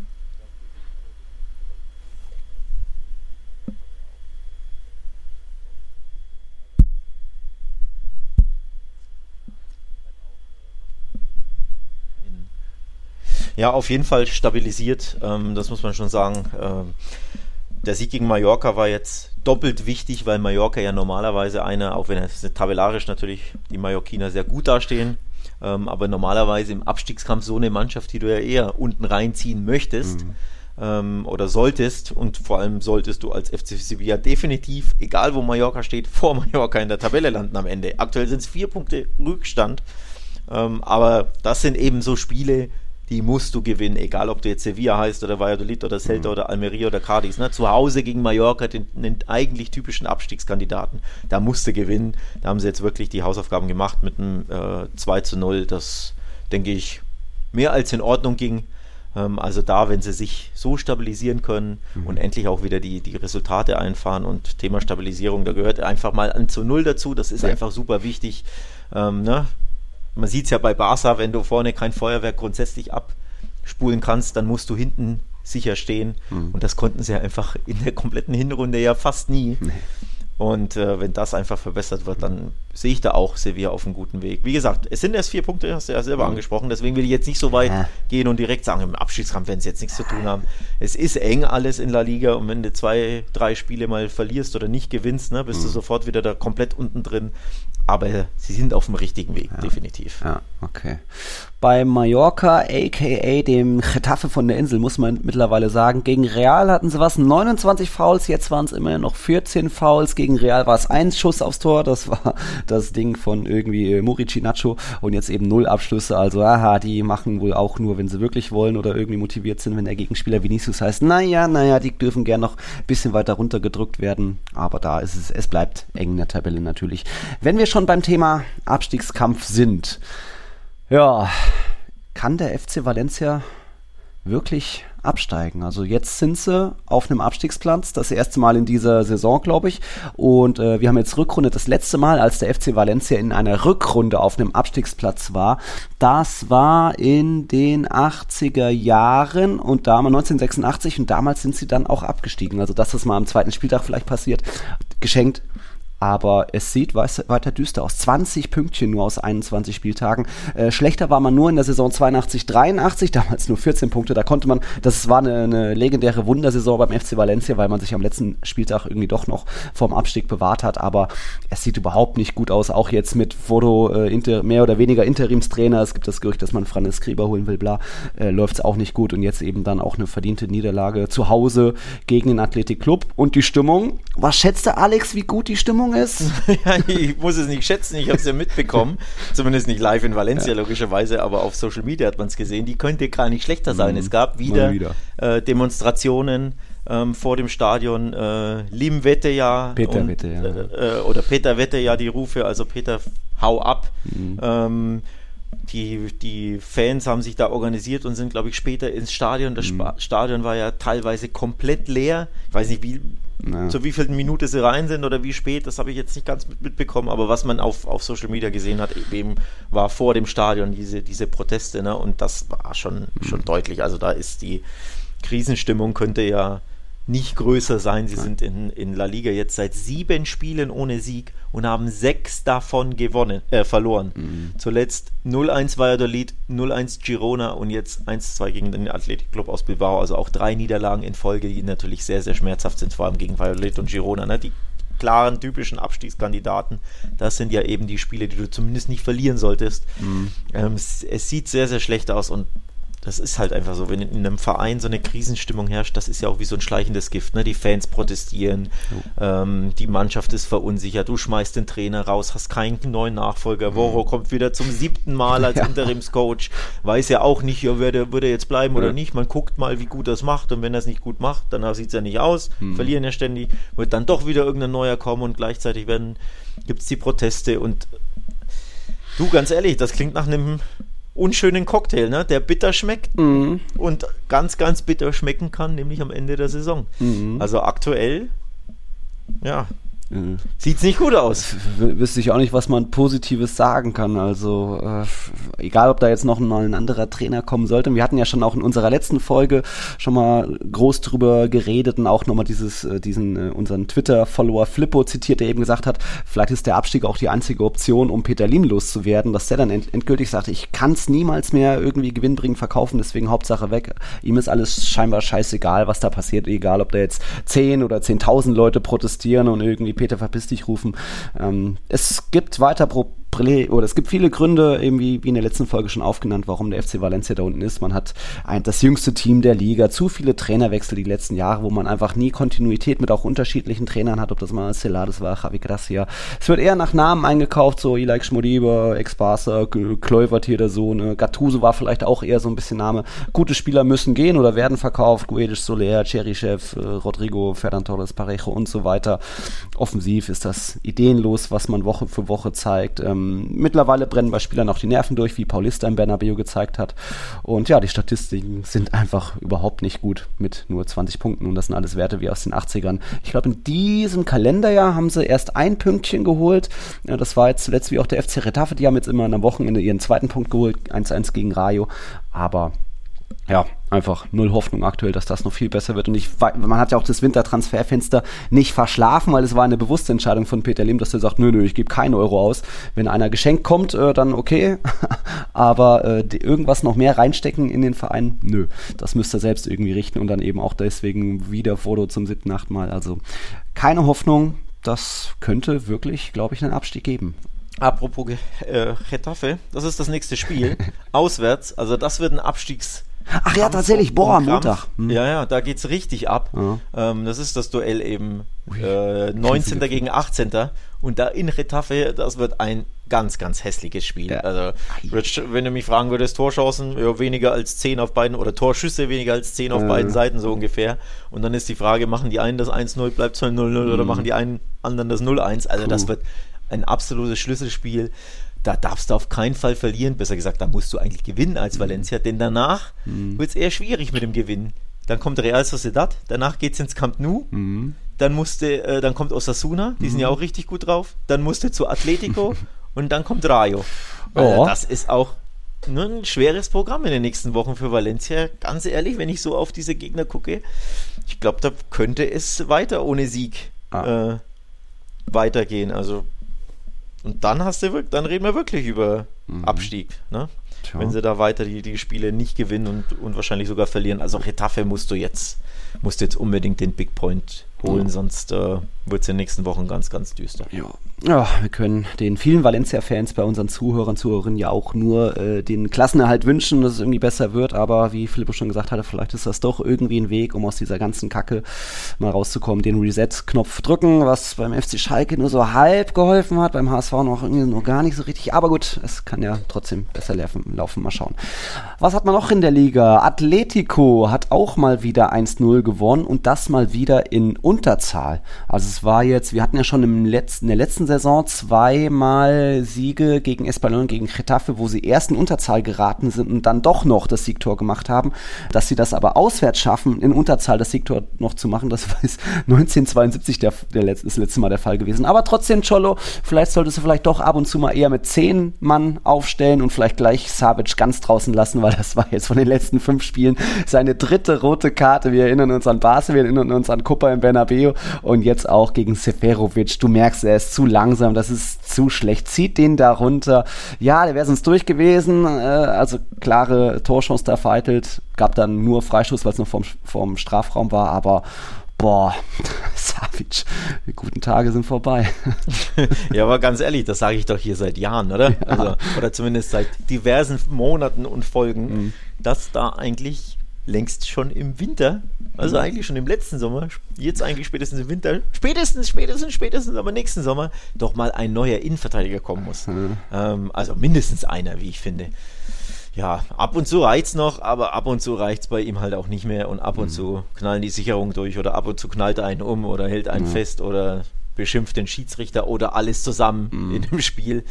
Ja, auf jeden Fall stabilisiert, ähm, das muss man schon sagen. Ähm, der Sieg gegen Mallorca war jetzt doppelt wichtig, weil Mallorca ja normalerweise einer, auch wenn es tabellarisch natürlich die Mallorquiner sehr gut dastehen, ähm, aber normalerweise im Abstiegskampf so eine Mannschaft, die du ja eher unten reinziehen möchtest. Mhm ähm, oder solltest und vor allem solltest du als FC Sevilla definitiv, egal wo Mallorca steht, vor Mallorca in der Tabelle landen am Ende. Aktuell sind es vier Punkte Rückstand, ähm, aber das sind eben so Spiele, die musst du gewinnen, egal ob du jetzt Sevilla heißt oder Valladolid oder Celta mhm. oder Almeria oder Cadiz. Ne? Zu Hause gegen Mallorca, den, den, eigentlich typischen Abstiegskandidaten, da musst du gewinnen. Da haben sie jetzt wirklich die Hausaufgaben gemacht mit einem äh, 2 zu 0, das, denke ich, mehr als in Ordnung ging. Ähm, also da, wenn sie sich so stabilisieren können mhm. und endlich auch wieder die, die Resultate einfahren und Thema Stabilisierung, da gehört einfach mal ein zu Null dazu, das ist ja. einfach super wichtig. Ähm, ne? Man sieht es ja bei Barca, wenn du vorne kein Feuerwerk grundsätzlich abspulen kannst, dann musst du hinten sicher stehen. Mhm. Und das konnten sie ja einfach in der kompletten Hinrunde ja fast nie. Nee. Und äh, wenn das einfach verbessert wird, dann sehe ich da auch Sevilla auf einem guten Weg. Wie gesagt, es sind erst vier Punkte, hast du ja selber mhm. angesprochen, deswegen will ich jetzt nicht so weit ja. gehen und direkt sagen, im Abschiedskampf werden sie jetzt nichts zu tun haben. Es ist eng alles in La Liga und wenn du zwei, drei Spiele mal verlierst oder nicht gewinnst, ne, bist mhm. du sofort wieder da komplett unten drin aber sie sind auf dem richtigen Weg, ja. definitiv. Ja, okay. Bei Mallorca, aka dem Getafe von der Insel, muss man mittlerweile sagen, gegen Real hatten sie was, 29 Fouls, jetzt waren es immerhin noch 14 Fouls, gegen Real war es ein Schuss aufs Tor, das war das Ding von irgendwie äh, Murici Nacho und jetzt eben null Abschlüsse, also aha, die machen wohl auch nur, wenn sie wirklich wollen oder irgendwie motiviert sind, wenn der Gegenspieler Vinicius heißt, naja, naja, die dürfen gern noch ein bisschen weiter runtergedrückt werden, aber da ist es, es bleibt eng in der Tabelle natürlich. Wenn wir schon beim Thema Abstiegskampf sind, ja, kann der FC Valencia wirklich absteigen. Also jetzt sind sie auf einem Abstiegsplatz, das erste Mal in dieser Saison, glaube ich. Und äh, wir haben jetzt Rückrunde, das letzte Mal, als der FC Valencia in einer Rückrunde auf einem Abstiegsplatz war. Das war in den 80er Jahren und damals 1986 und damals sind sie dann auch abgestiegen. Also das ist mal am zweiten Spieltag vielleicht passiert. Geschenkt aber es sieht weiter düster aus. 20 Pünktchen nur aus 21 Spieltagen. Äh, schlechter war man nur in der Saison 82, 83, damals nur 14 Punkte. Da konnte man, das war eine, eine legendäre Wundersaison beim FC Valencia, weil man sich am letzten Spieltag irgendwie doch noch vorm Abstieg bewahrt hat. Aber es sieht überhaupt nicht gut aus. Auch jetzt mit Foto äh, inter, mehr oder weniger Interimstrainer. Es gibt das Gerücht, dass man Franz Skriber holen will, bla. Äh, Läuft es auch nicht gut. Und jetzt eben dann auch eine verdiente Niederlage zu Hause gegen den Athletic Club. Und die Stimmung, was schätzt der Alex, wie gut die Stimmung ist? ja, ich muss es nicht schätzen, ich habe es ja mitbekommen. Zumindest nicht live in Valencia, ja. logischerweise, aber auf Social Media hat man es gesehen. Die könnte gar nicht schlechter sein. Mhm. Es gab wieder, wieder. Äh, Demonstrationen ähm, vor dem Stadion. Äh, Lim Wette ja. Peter und, Wette, ja. Äh, äh, oder Peter Wette ja die Rufe, also Peter, hau ab. Mhm. Ähm, die, die Fans haben sich da organisiert und sind, glaube ich, später ins Stadion. Das mhm. Stadion war ja teilweise komplett leer. Ich weiß nicht, wie, ja. zu wie vielen Minuten sie rein sind oder wie spät, das habe ich jetzt nicht ganz mitbekommen, aber was man auf, auf Social Media gesehen hat, eben war vor dem Stadion diese, diese Proteste, ne? Und das war schon, mhm. schon deutlich. Also da ist die Krisenstimmung könnte ja nicht größer sein. Sie sind in, in La Liga jetzt seit sieben Spielen ohne Sieg und haben sechs davon gewonnen, äh, verloren. Mhm. Zuletzt 0-1 Valladolid, 0-1 Girona und jetzt 1-2 gegen den Athletic Club aus Bilbao. Also auch drei Niederlagen in Folge, die natürlich sehr, sehr schmerzhaft sind, vor allem gegen Valladolid und Girona. Ne? Die klaren, typischen Abstiegskandidaten. Das sind ja eben die Spiele, die du zumindest nicht verlieren solltest. Mhm. Ähm, es, es, sieht sehr, sehr schlecht aus und das ist halt einfach so, wenn in einem Verein so eine Krisenstimmung herrscht, das ist ja auch wie so ein schleichendes Gift. Ne? Die Fans protestieren, oh. ähm, die Mannschaft ist verunsichert, du schmeißt den Trainer raus, hast keinen neuen Nachfolger. Mhm. Woro kommt wieder zum siebten Mal als ja. Interimscoach, weiß ja auch nicht, ja, würde, würde er jetzt bleiben ja. oder nicht. Man guckt mal, wie gut das macht und wenn er es nicht gut macht, dann sieht es ja nicht aus, mhm. verlieren ja ständig, wird dann doch wieder irgendein neuer kommen und gleichzeitig gibt es die Proteste und du, ganz ehrlich, das klingt nach einem unschönen Cocktail, ne? der bitter schmeckt mhm. und ganz, ganz bitter schmecken kann, nämlich am Ende der Saison. Mhm. Also aktuell, ja, Mhm. Sieht's nicht gut aus. Wüsste ich auch nicht, was man Positives sagen kann. Also, äh, egal ob da jetzt noch mal ein anderer Trainer kommen sollte. Wir hatten ja schon auch in unserer letzten Folge schon mal groß drüber geredet und auch nochmal dieses, äh, diesen, äh, unseren Twitter-Follower Flippo zitiert, der eben gesagt hat, vielleicht ist der Abstieg auch die einzige Option, um Peter Lim loszuwerden, dass der dann end endgültig sagt, ich kann es niemals mehr irgendwie gewinnbringend verkaufen, deswegen Hauptsache weg. Ihm ist alles scheinbar scheißegal, was da passiert, egal ob da jetzt 10 oder 10.000 Leute protestieren und irgendwie Peter verpiss dich rufen. Ähm, es gibt weiter Pro oder es gibt viele Gründe, eben wie, in der letzten Folge schon aufgenannt, warum der FC Valencia da unten ist. Man hat ein, das jüngste Team der Liga, zu viele Trainerwechsel die letzten Jahre, wo man einfach nie Kontinuität mit auch unterschiedlichen Trainern hat, ob das mal Celades war, Javi Gracia. Es wird eher nach Namen eingekauft, so Ilaik Schmodiba, Ex-Barca, Kluivert hier der Sohn, Gattuso war vielleicht auch eher so ein bisschen Name. Gute Spieler müssen gehen oder werden verkauft, Guedes Soler, Cherichev, äh, Rodrigo, Ferran Torres, Parejo und so weiter. Offensiv ist das ideenlos, was man Woche für Woche zeigt. Ähm, ähm, mittlerweile brennen bei Spielern auch die Nerven durch, wie Paulista im Bernabeu gezeigt hat. Und ja, die Statistiken sind einfach überhaupt nicht gut mit nur 20 Punkten. Und das sind alles Werte wie aus den 80ern. Ich glaube, in diesem Kalenderjahr haben sie erst ein Pünktchen geholt. Ja, das war jetzt zuletzt wie auch der FC Retafe. Die haben jetzt immer am Wochenende ihren zweiten Punkt geholt. 1-1 gegen Rayo. Aber ja, einfach null Hoffnung aktuell, dass das noch viel besser wird. Und ich, man hat ja auch das Wintertransferfenster nicht verschlafen, weil es war eine bewusste Entscheidung von Peter Lim, dass er sagt, nö, nö, ich gebe keinen Euro aus. Wenn einer geschenkt kommt, äh, dann okay. Aber äh, die, irgendwas noch mehr reinstecken in den Verein, nö. Das müsste er selbst irgendwie richten und dann eben auch deswegen wieder Foto zum siebten, achten Mal. Also keine Hoffnung. Das könnte wirklich, glaube ich, einen Abstieg geben. Apropos äh, Getafe, das ist das nächste Spiel. Auswärts, also das wird ein Abstiegs- Ach ja, tatsächlich, boah, am Montag. Hm. Ja, ja, da geht's richtig ab. Ja. Ähm, das ist das Duell eben äh, 19. gegen 18. Und da in Retafe, das wird ein ganz, ganz hässliches Spiel. Ja. Also, wenn du mich fragen würdest, Torchancen ja, weniger als 10 auf beiden oder Torschüsse weniger als 10 auf ja. beiden Seiten, so ungefähr. Und dann ist die Frage, machen die einen das 1-0, bleibt es 0-0 mhm. oder machen die einen anderen das 0-1? Also, Puh. das wird ein absolutes Schlüsselspiel da darfst du auf keinen Fall verlieren. Besser gesagt, da musst du eigentlich gewinnen als mhm. Valencia, denn danach mhm. wird es eher schwierig mit dem Gewinn. Dann kommt Real Sociedad, danach geht es ins Camp Nou, mhm. dann musste, äh, dann kommt Osasuna, die sind ja mhm. auch richtig gut drauf, dann musste zu Atletico und dann kommt Rayo. Also, das ist auch nur ein schweres Programm in den nächsten Wochen für Valencia. Ganz ehrlich, wenn ich so auf diese Gegner gucke, ich glaube, da könnte es weiter ohne Sieg ah. äh, weitergehen. Also und dann hast du dann reden wir wirklich über mhm. Abstieg, ne? Wenn sie da weiter die, die Spiele nicht gewinnen und, und wahrscheinlich sogar verlieren. Also Retafe musst du jetzt, musst du jetzt unbedingt den Big Point holen, ja. sonst äh, wird es in den nächsten Wochen ganz, ganz düster. Ja. ja wir können den vielen Valencia-Fans bei unseren Zuhörern, Zuhörerinnen ja auch nur äh, den Klassenerhalt wünschen, dass es irgendwie besser wird, aber wie Philipp schon gesagt hatte, vielleicht ist das doch irgendwie ein Weg, um aus dieser ganzen Kacke mal rauszukommen, den Reset-Knopf drücken, was beim FC Schalke nur so halb geholfen hat, beim HSV noch noch gar nicht so richtig, aber gut, es kann ja trotzdem besser laufen mal schauen. Was hat man noch in der Liga? Atletico hat auch mal wieder 1-0 gewonnen und das mal wieder in Unterzahl. Also es war jetzt, wir hatten ja schon im letzten, in der letzten Saison zweimal Siege gegen Espanyol und gegen Getafe, wo sie erst in Unterzahl geraten sind und dann doch noch das Siegtor gemacht haben. Dass sie das aber auswärts schaffen, in Unterzahl das Siegtor noch zu machen, das war 1972 der, der Letz-, das letzte Mal der Fall gewesen. Aber trotzdem, Cholo, vielleicht solltest du vielleicht doch ab und zu mal eher mit zehn Mann aufstellen und vielleicht gleich Savic ganz draußen lassen, weil das war jetzt von den letzten fünf Spielen seine dritte rote Karte. Wir erinnern uns an Basel, wir erinnern uns an in Bernabeu Bernabeu und jetzt auch gegen Seferovic. Du merkst, er ist zu langsam, das ist zu schlecht. Zieht den da runter. Ja, der wäre sonst durch gewesen. Äh, also klare Torchance da vereitelt. Gab dann nur Freistoß, weil es noch vom, vom Strafraum war, aber boah, Savic, die guten Tage sind vorbei. ja, aber ganz ehrlich, das sage ich doch hier seit Jahren, oder? Ja. Also, oder zumindest seit diversen Monaten und Folgen, mhm. dass da eigentlich längst schon im Winter, also mhm. eigentlich schon im letzten Sommer, jetzt eigentlich spätestens im Winter, spätestens, spätestens, spätestens, aber nächsten Sommer, doch mal ein neuer Innenverteidiger kommen muss. Mhm. Ähm, also mindestens einer, wie ich finde. Ja, ab und zu reicht es noch, aber ab und zu reicht es bei ihm halt auch nicht mehr und ab und mhm. zu knallen die Sicherungen durch oder ab und zu knallt er einen um oder hält einen mhm. fest oder beschimpft den Schiedsrichter oder alles zusammen mhm. in dem Spiel.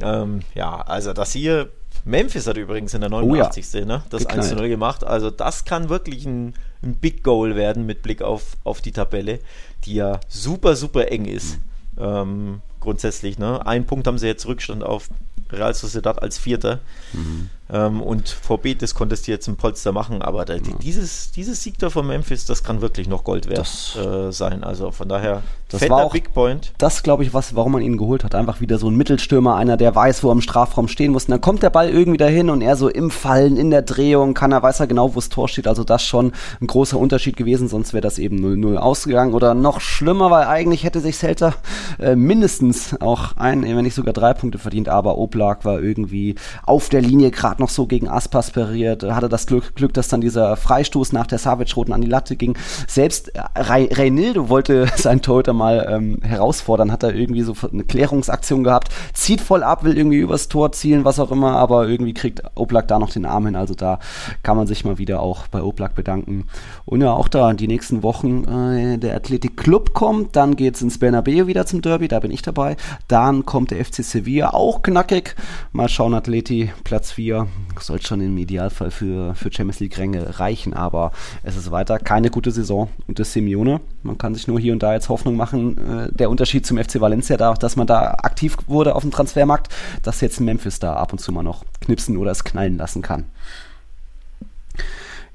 Ähm, ja, also das hier Memphis hat übrigens in der 89. Oh ja. ne, das 1-0 gemacht. Also das kann wirklich ein, ein, Big Goal werden mit Blick auf, auf die Tabelle, die ja super, super eng ist. Mhm. Ähm, grundsätzlich. Ne? Ein Punkt haben sie jetzt Rückstand auf Real Sociedad als Vierter. Mhm. Ähm, und vor Betis konntest du jetzt ein Polster machen, aber da, ja. dieses, dieses Sieg da von Memphis, das kann wirklich noch Gold wert äh, sein. Also von daher, das war auch Big Point. Das glaube ich, was, warum man ihn geholt hat. Einfach wieder so ein Mittelstürmer, einer, der weiß, wo er im Strafraum stehen muss. Und dann kommt der Ball irgendwie dahin und er so im Fallen, in der Drehung, kann er, weiß er genau, wo das Tor steht. Also das schon ein großer Unterschied gewesen, sonst wäre das eben 0-0 ausgegangen. Oder noch schlimmer, weil eigentlich hätte sich Celta äh, mindestens auch ein, wenn nicht sogar drei Punkte verdient, aber Oblak war irgendwie auf der Linie gerade gerade noch so gegen Aspas pariert, hatte das Glück, Glück, dass dann dieser Freistoß nach der Savic-Roten an die Latte ging. Selbst äh, Re Reinildo wollte seinen Torhüter mal ähm, herausfordern, hat er irgendwie so eine Klärungsaktion gehabt, zieht voll ab, will irgendwie übers Tor zielen, was auch immer, aber irgendwie kriegt Oblak da noch den Arm hin. Also da kann man sich mal wieder auch bei Oblak bedanken. Und ja, auch da die nächsten Wochen äh, der Athletic Club kommt, dann geht's ins Bernabeu wieder zum Derby, da bin ich dabei. Dann kommt der FC Sevilla, auch knackig. Mal schauen, Atleti, Platz 4 soll schon im Idealfall für, für Champions League-Ränge reichen, aber es ist weiter keine gute Saison das Simeone. Man kann sich nur hier und da jetzt Hoffnung machen. Äh, der Unterschied zum FC Valencia, da, dass man da aktiv wurde auf dem Transfermarkt, dass jetzt Memphis da ab und zu mal noch knipsen oder es knallen lassen kann.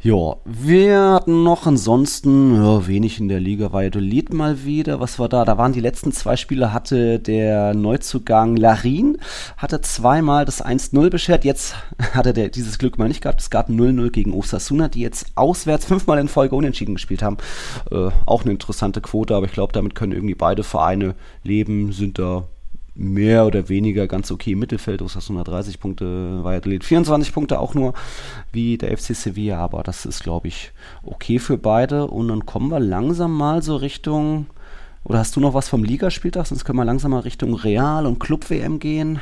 Ja, wir hatten noch ansonsten ja, wenig in der Liga. Valladolid mal wieder. Was war da? Da waren die letzten zwei Spiele, hatte der Neuzugang Larin, hatte zweimal das 1-0 beschert. Jetzt hatte der dieses Glück mal nicht gehabt. Es gab 0-0 gegen Osasuna, die jetzt auswärts fünfmal in Folge unentschieden gespielt haben. Äh, auch eine interessante Quote, aber ich glaube, damit können irgendwie beide Vereine leben, sind da mehr oder weniger ganz okay im Mittelfeld. hast 130 Punkte, Valladolid 24 Punkte auch nur wie der FC Sevilla, aber das ist, glaube ich, okay für beide. Und dann kommen wir langsam mal so Richtung, oder hast du noch was vom Ligaspieltag? Sonst können wir langsam mal Richtung Real und Club-WM gehen.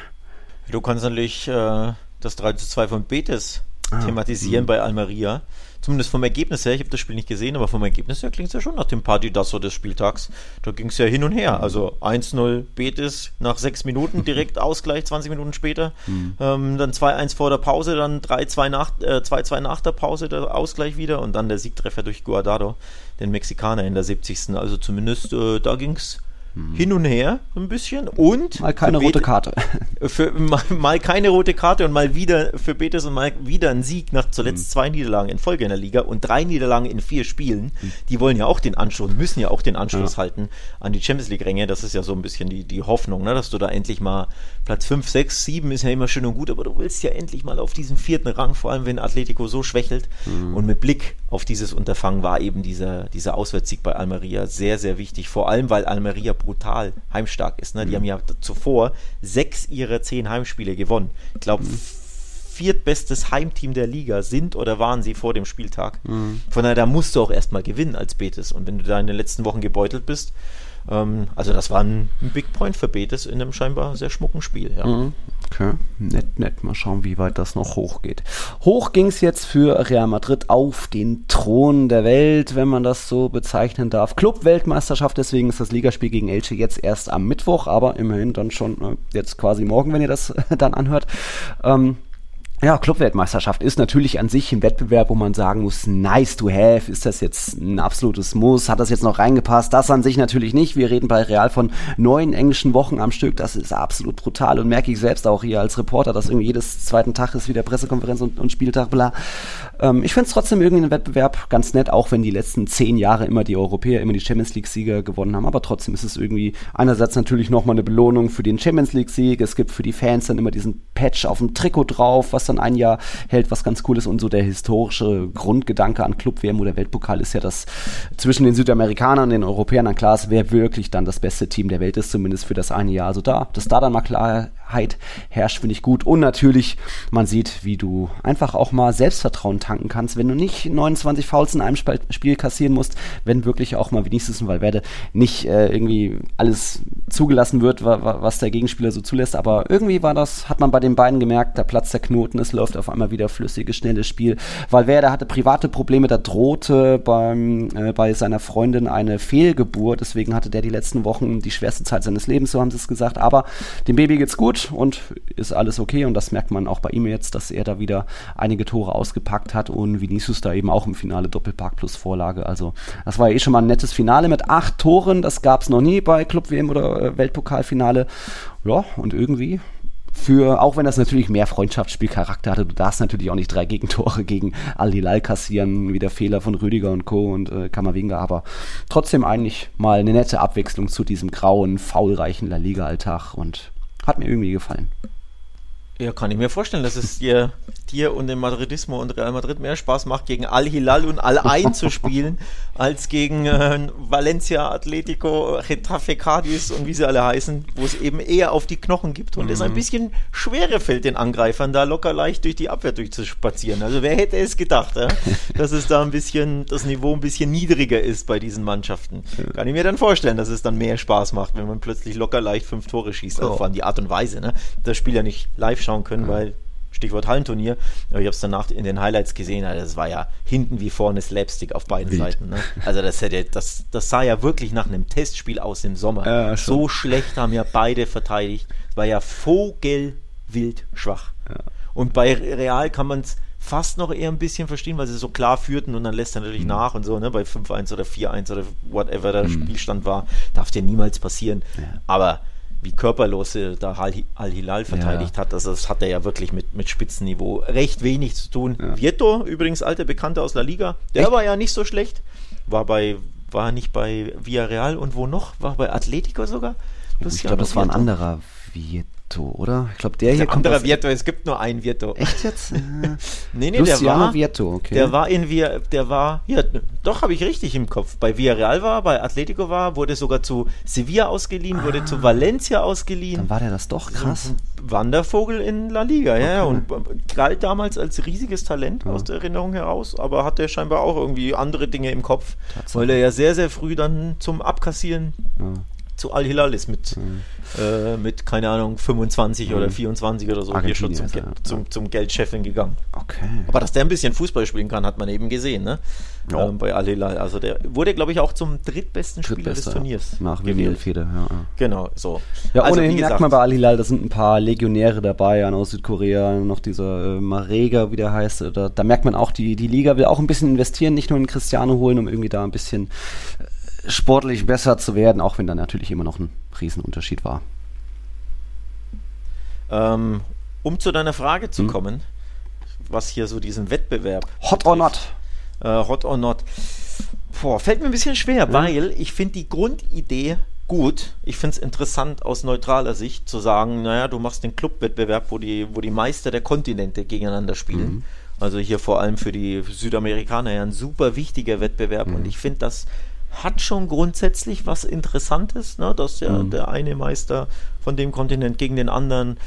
Du kannst natürlich äh, das 3 zu 2 von Betis ah, thematisieren mh. bei Almeria zumindest vom Ergebnis her, ich habe das Spiel nicht gesehen, aber vom Ergebnis her klingt es ja schon nach dem Partidasso des Spieltags. Da ging es ja hin und her. Also 1-0 Betis nach sechs Minuten, direkt Ausgleich 20 Minuten später. Mhm. Ähm, dann 2-1 vor der Pause, dann 3-2 nach, äh, nach der Pause, der Ausgleich wieder und dann der Siegtreffer durch Guardado, den Mexikaner in der 70. Also zumindest äh, da ging es hm. hin und her ein bisschen und mal keine rote Karte. Für, mal, mal, keine rote Karte und mal wieder für Betis und mal wieder ein Sieg nach zuletzt hm. zwei Niederlagen in Folge in der Liga und drei Niederlagen in vier Spielen. Hm. Die wollen ja auch den Anschluss, müssen ja auch den Anschluss ja. halten an die Champions League Ränge. Das ist ja so ein bisschen die, die Hoffnung, ne, dass du da endlich mal Platz 5, 6, 7 ist ja immer schön und gut, aber du willst ja endlich mal auf diesen vierten Rang, vor allem wenn Atletico so schwächelt. Mhm. Und mit Blick auf dieses Unterfangen war eben dieser, dieser Auswärtssieg bei Almeria sehr, sehr wichtig. Vor allem, weil Almeria brutal heimstark ist. Ne? Die mhm. haben ja zuvor sechs ihrer zehn Heimspiele gewonnen. Ich glaube, mhm. viertbestes Heimteam der Liga sind oder waren sie vor dem Spieltag. Mhm. Von daher, da musst du auch erstmal gewinnen als Betis. Und wenn du da in den letzten Wochen gebeutelt bist, ähm, also das war ein, Big Point für Betis in einem scheinbar sehr schmucken Spiel. Ja. Okay, nett, nett. Mal schauen, wie weit das noch hochgeht. Hoch ging es jetzt für Real Madrid auf den Thron der Welt, wenn man das so bezeichnen darf. Club-Weltmeisterschaft, deswegen ist das Ligaspiel gegen Elche jetzt erst am Mittwoch, aber immerhin dann schon äh, jetzt quasi morgen, wenn ihr das dann anhört. Ähm, ja, Clubweltmeisterschaft ist natürlich an sich ein Wettbewerb, wo man sagen muss, nice to have, ist das jetzt ein absolutes Muss, hat das jetzt noch reingepasst? Das an sich natürlich nicht. Wir reden bei Real von neun englischen Wochen am Stück, das ist absolut brutal und merke ich selbst auch hier als Reporter, dass irgendwie jedes zweiten Tag ist wieder Pressekonferenz und, und Spieltag, bla. Ähm, ich finde es trotzdem irgendwie ein Wettbewerb ganz nett, auch wenn die letzten zehn Jahre immer die Europäer, immer die Champions League-Sieger gewonnen haben, aber trotzdem ist es irgendwie einerseits natürlich nochmal eine Belohnung für den Champions League-Sieg, es gibt für die Fans dann immer diesen Patch auf dem Trikot drauf, was dann ein Jahr hält, was ganz cool ist. Und so der historische Grundgedanke an Club-WM oder Weltpokal ist ja, dass zwischen den Südamerikanern und den Europäern dann klar ist, wer wirklich dann das beste Team der Welt ist, zumindest für das eine Jahr. Also da, dass da dann mal Klarheit herrscht, finde ich gut. Und natürlich, man sieht, wie du einfach auch mal Selbstvertrauen tanken kannst, wenn du nicht 29 Fouls in einem Spiel kassieren musst, wenn wirklich auch mal wenigstens ein Valverde nicht äh, irgendwie alles zugelassen wird, was der Gegenspieler so zulässt. Aber irgendwie war das, hat man bei den beiden gemerkt, da platzt der Knoten, es läuft auf einmal wieder flüssiges, schnelles Spiel. Valverde hatte private Probleme, da drohte beim, äh, bei seiner Freundin eine Fehlgeburt, deswegen hatte der die letzten Wochen die schwerste Zeit seines Lebens, so haben sie es gesagt. Aber dem Baby geht's gut und ist alles okay und das merkt man auch bei ihm jetzt, dass er da wieder einige Tore ausgepackt hat und Vinicius da eben auch im Finale Doppelpark plus Vorlage. Also das war ja eh schon mal ein nettes Finale mit acht Toren, das gab es noch nie bei Club WM oder äh, Weltpokalfinale. Ja, und irgendwie für, auch wenn das natürlich mehr Freundschaftsspielcharakter hatte, du darfst natürlich auch nicht drei Gegentore gegen Al-Hilal kassieren, wie der Fehler von Rüdiger und Co. und äh, Kamavinga, aber trotzdem eigentlich mal eine nette Abwechslung zu diesem grauen, faulreichen La Liga-Alltag und hat mir irgendwie gefallen. Ja, kann ich mir vorstellen, dass es dir, dir und dem Madridismo und Real Madrid mehr Spaß macht, gegen Al-Hilal und Al-Ain zu spielen, als gegen äh, Valencia, Atletico, Getafe, Cadiz und wie sie alle heißen, wo es eben eher auf die Knochen gibt und mhm. es ein bisschen schwerer fällt, den Angreifern da locker leicht durch die Abwehr durchzuspazieren. Also wer hätte es gedacht, ja? dass es da ein bisschen, das Niveau ein bisschen niedriger ist bei diesen Mannschaften. Kann ich mir dann vorstellen, dass es dann mehr Spaß macht, wenn man plötzlich locker leicht fünf Tore schießt. Also oh. vor allem die Art und Weise, ne? Das Spiel ja nicht live schauen können, mhm. weil Stichwort Hallenturnier. Aber ich habe es danach in den Highlights gesehen. Also das war ja hinten wie vorne Slapstick auf beiden Wild. Seiten. Ne? Also das, hätte, das, das sah ja wirklich nach einem Testspiel aus im Sommer. Ja, so schlecht haben ja beide verteidigt. Es war ja vogelwild schwach. Ja. Und bei Real kann man es fast noch eher ein bisschen verstehen, weil sie so klar führten und dann lässt er natürlich mhm. nach und so, ne, bei 5-1 oder 4-1 oder whatever der mhm. Spielstand war, darf dir niemals passieren. Ja. Aber wie körperlos da Al-Hilal verteidigt ja. hat. Also das hat er ja wirklich mit, mit Spitzenniveau recht wenig zu tun. Ja. Vieto, übrigens alter Bekannter aus La Liga, der Echt? war ja nicht so schlecht. War bei, war nicht bei Villarreal und wo noch? War bei Atletico sogar? Ich glaube, das war ein anderer Vieto. Vieto, oder? Ich glaube, der, der hier kommt. Anderer Vieto, es gibt nur einen Vieto. Echt jetzt? nee, nee, Luciano der war. Vieto, okay. Der war in Via, der war, ja, doch, habe ich richtig im Kopf. Bei Villarreal war, bei Atletico war, wurde sogar zu Sevilla ausgeliehen, ah, wurde zu Valencia ausgeliehen. Dann war der das doch krass. Wandervogel in La Liga, okay. ja, und galt damals als riesiges Talent ja. aus der Erinnerung heraus, aber hat er scheinbar auch irgendwie andere Dinge im Kopf, weil er ja sehr, sehr früh dann zum Abkassieren ja. Zu Al-Hilal ist mit. Mhm äh, mit, keine Ahnung, 25 mhm. oder 24 oder so hier schon zum, ja. zum, zum Geldchefin gegangen. Okay. Aber dass der ein bisschen Fußball spielen kann, hat man eben gesehen, ne? Ja. Ähm, bei Al Hilal. Also der wurde, glaube ich, auch zum drittbesten Spieler des Turniers. Nach gewählt. Fede, ja. Genau, so. Ja, also, ohnehin gesagt, merkt man bei Al Hilal, da sind ein paar Legionäre dabei, aus Südkorea, noch dieser äh, Marega, wie der heißt. Da, da merkt man auch, die, die Liga will auch ein bisschen investieren, nicht nur in Cristiano holen, um irgendwie da ein bisschen sportlich besser zu werden, auch wenn da natürlich immer noch ein Riesenunterschied war. Ähm, um zu deiner Frage zu hm. kommen, was hier so diesen Wettbewerb. Hot or not? Äh, hot or not. Boah, fällt mir ein bisschen schwer, mhm. weil ich finde die Grundidee gut. Ich finde es interessant aus neutraler Sicht zu sagen, naja, du machst den Clubwettbewerb, wo die, wo die Meister der Kontinente gegeneinander spielen. Mhm. Also hier vor allem für die Südamerikaner ja ein super wichtiger Wettbewerb. Mhm. Und ich finde, das hat schon grundsätzlich was Interessantes, ne? dass ja mhm. der eine Meister von dem Kontinent gegen den anderen.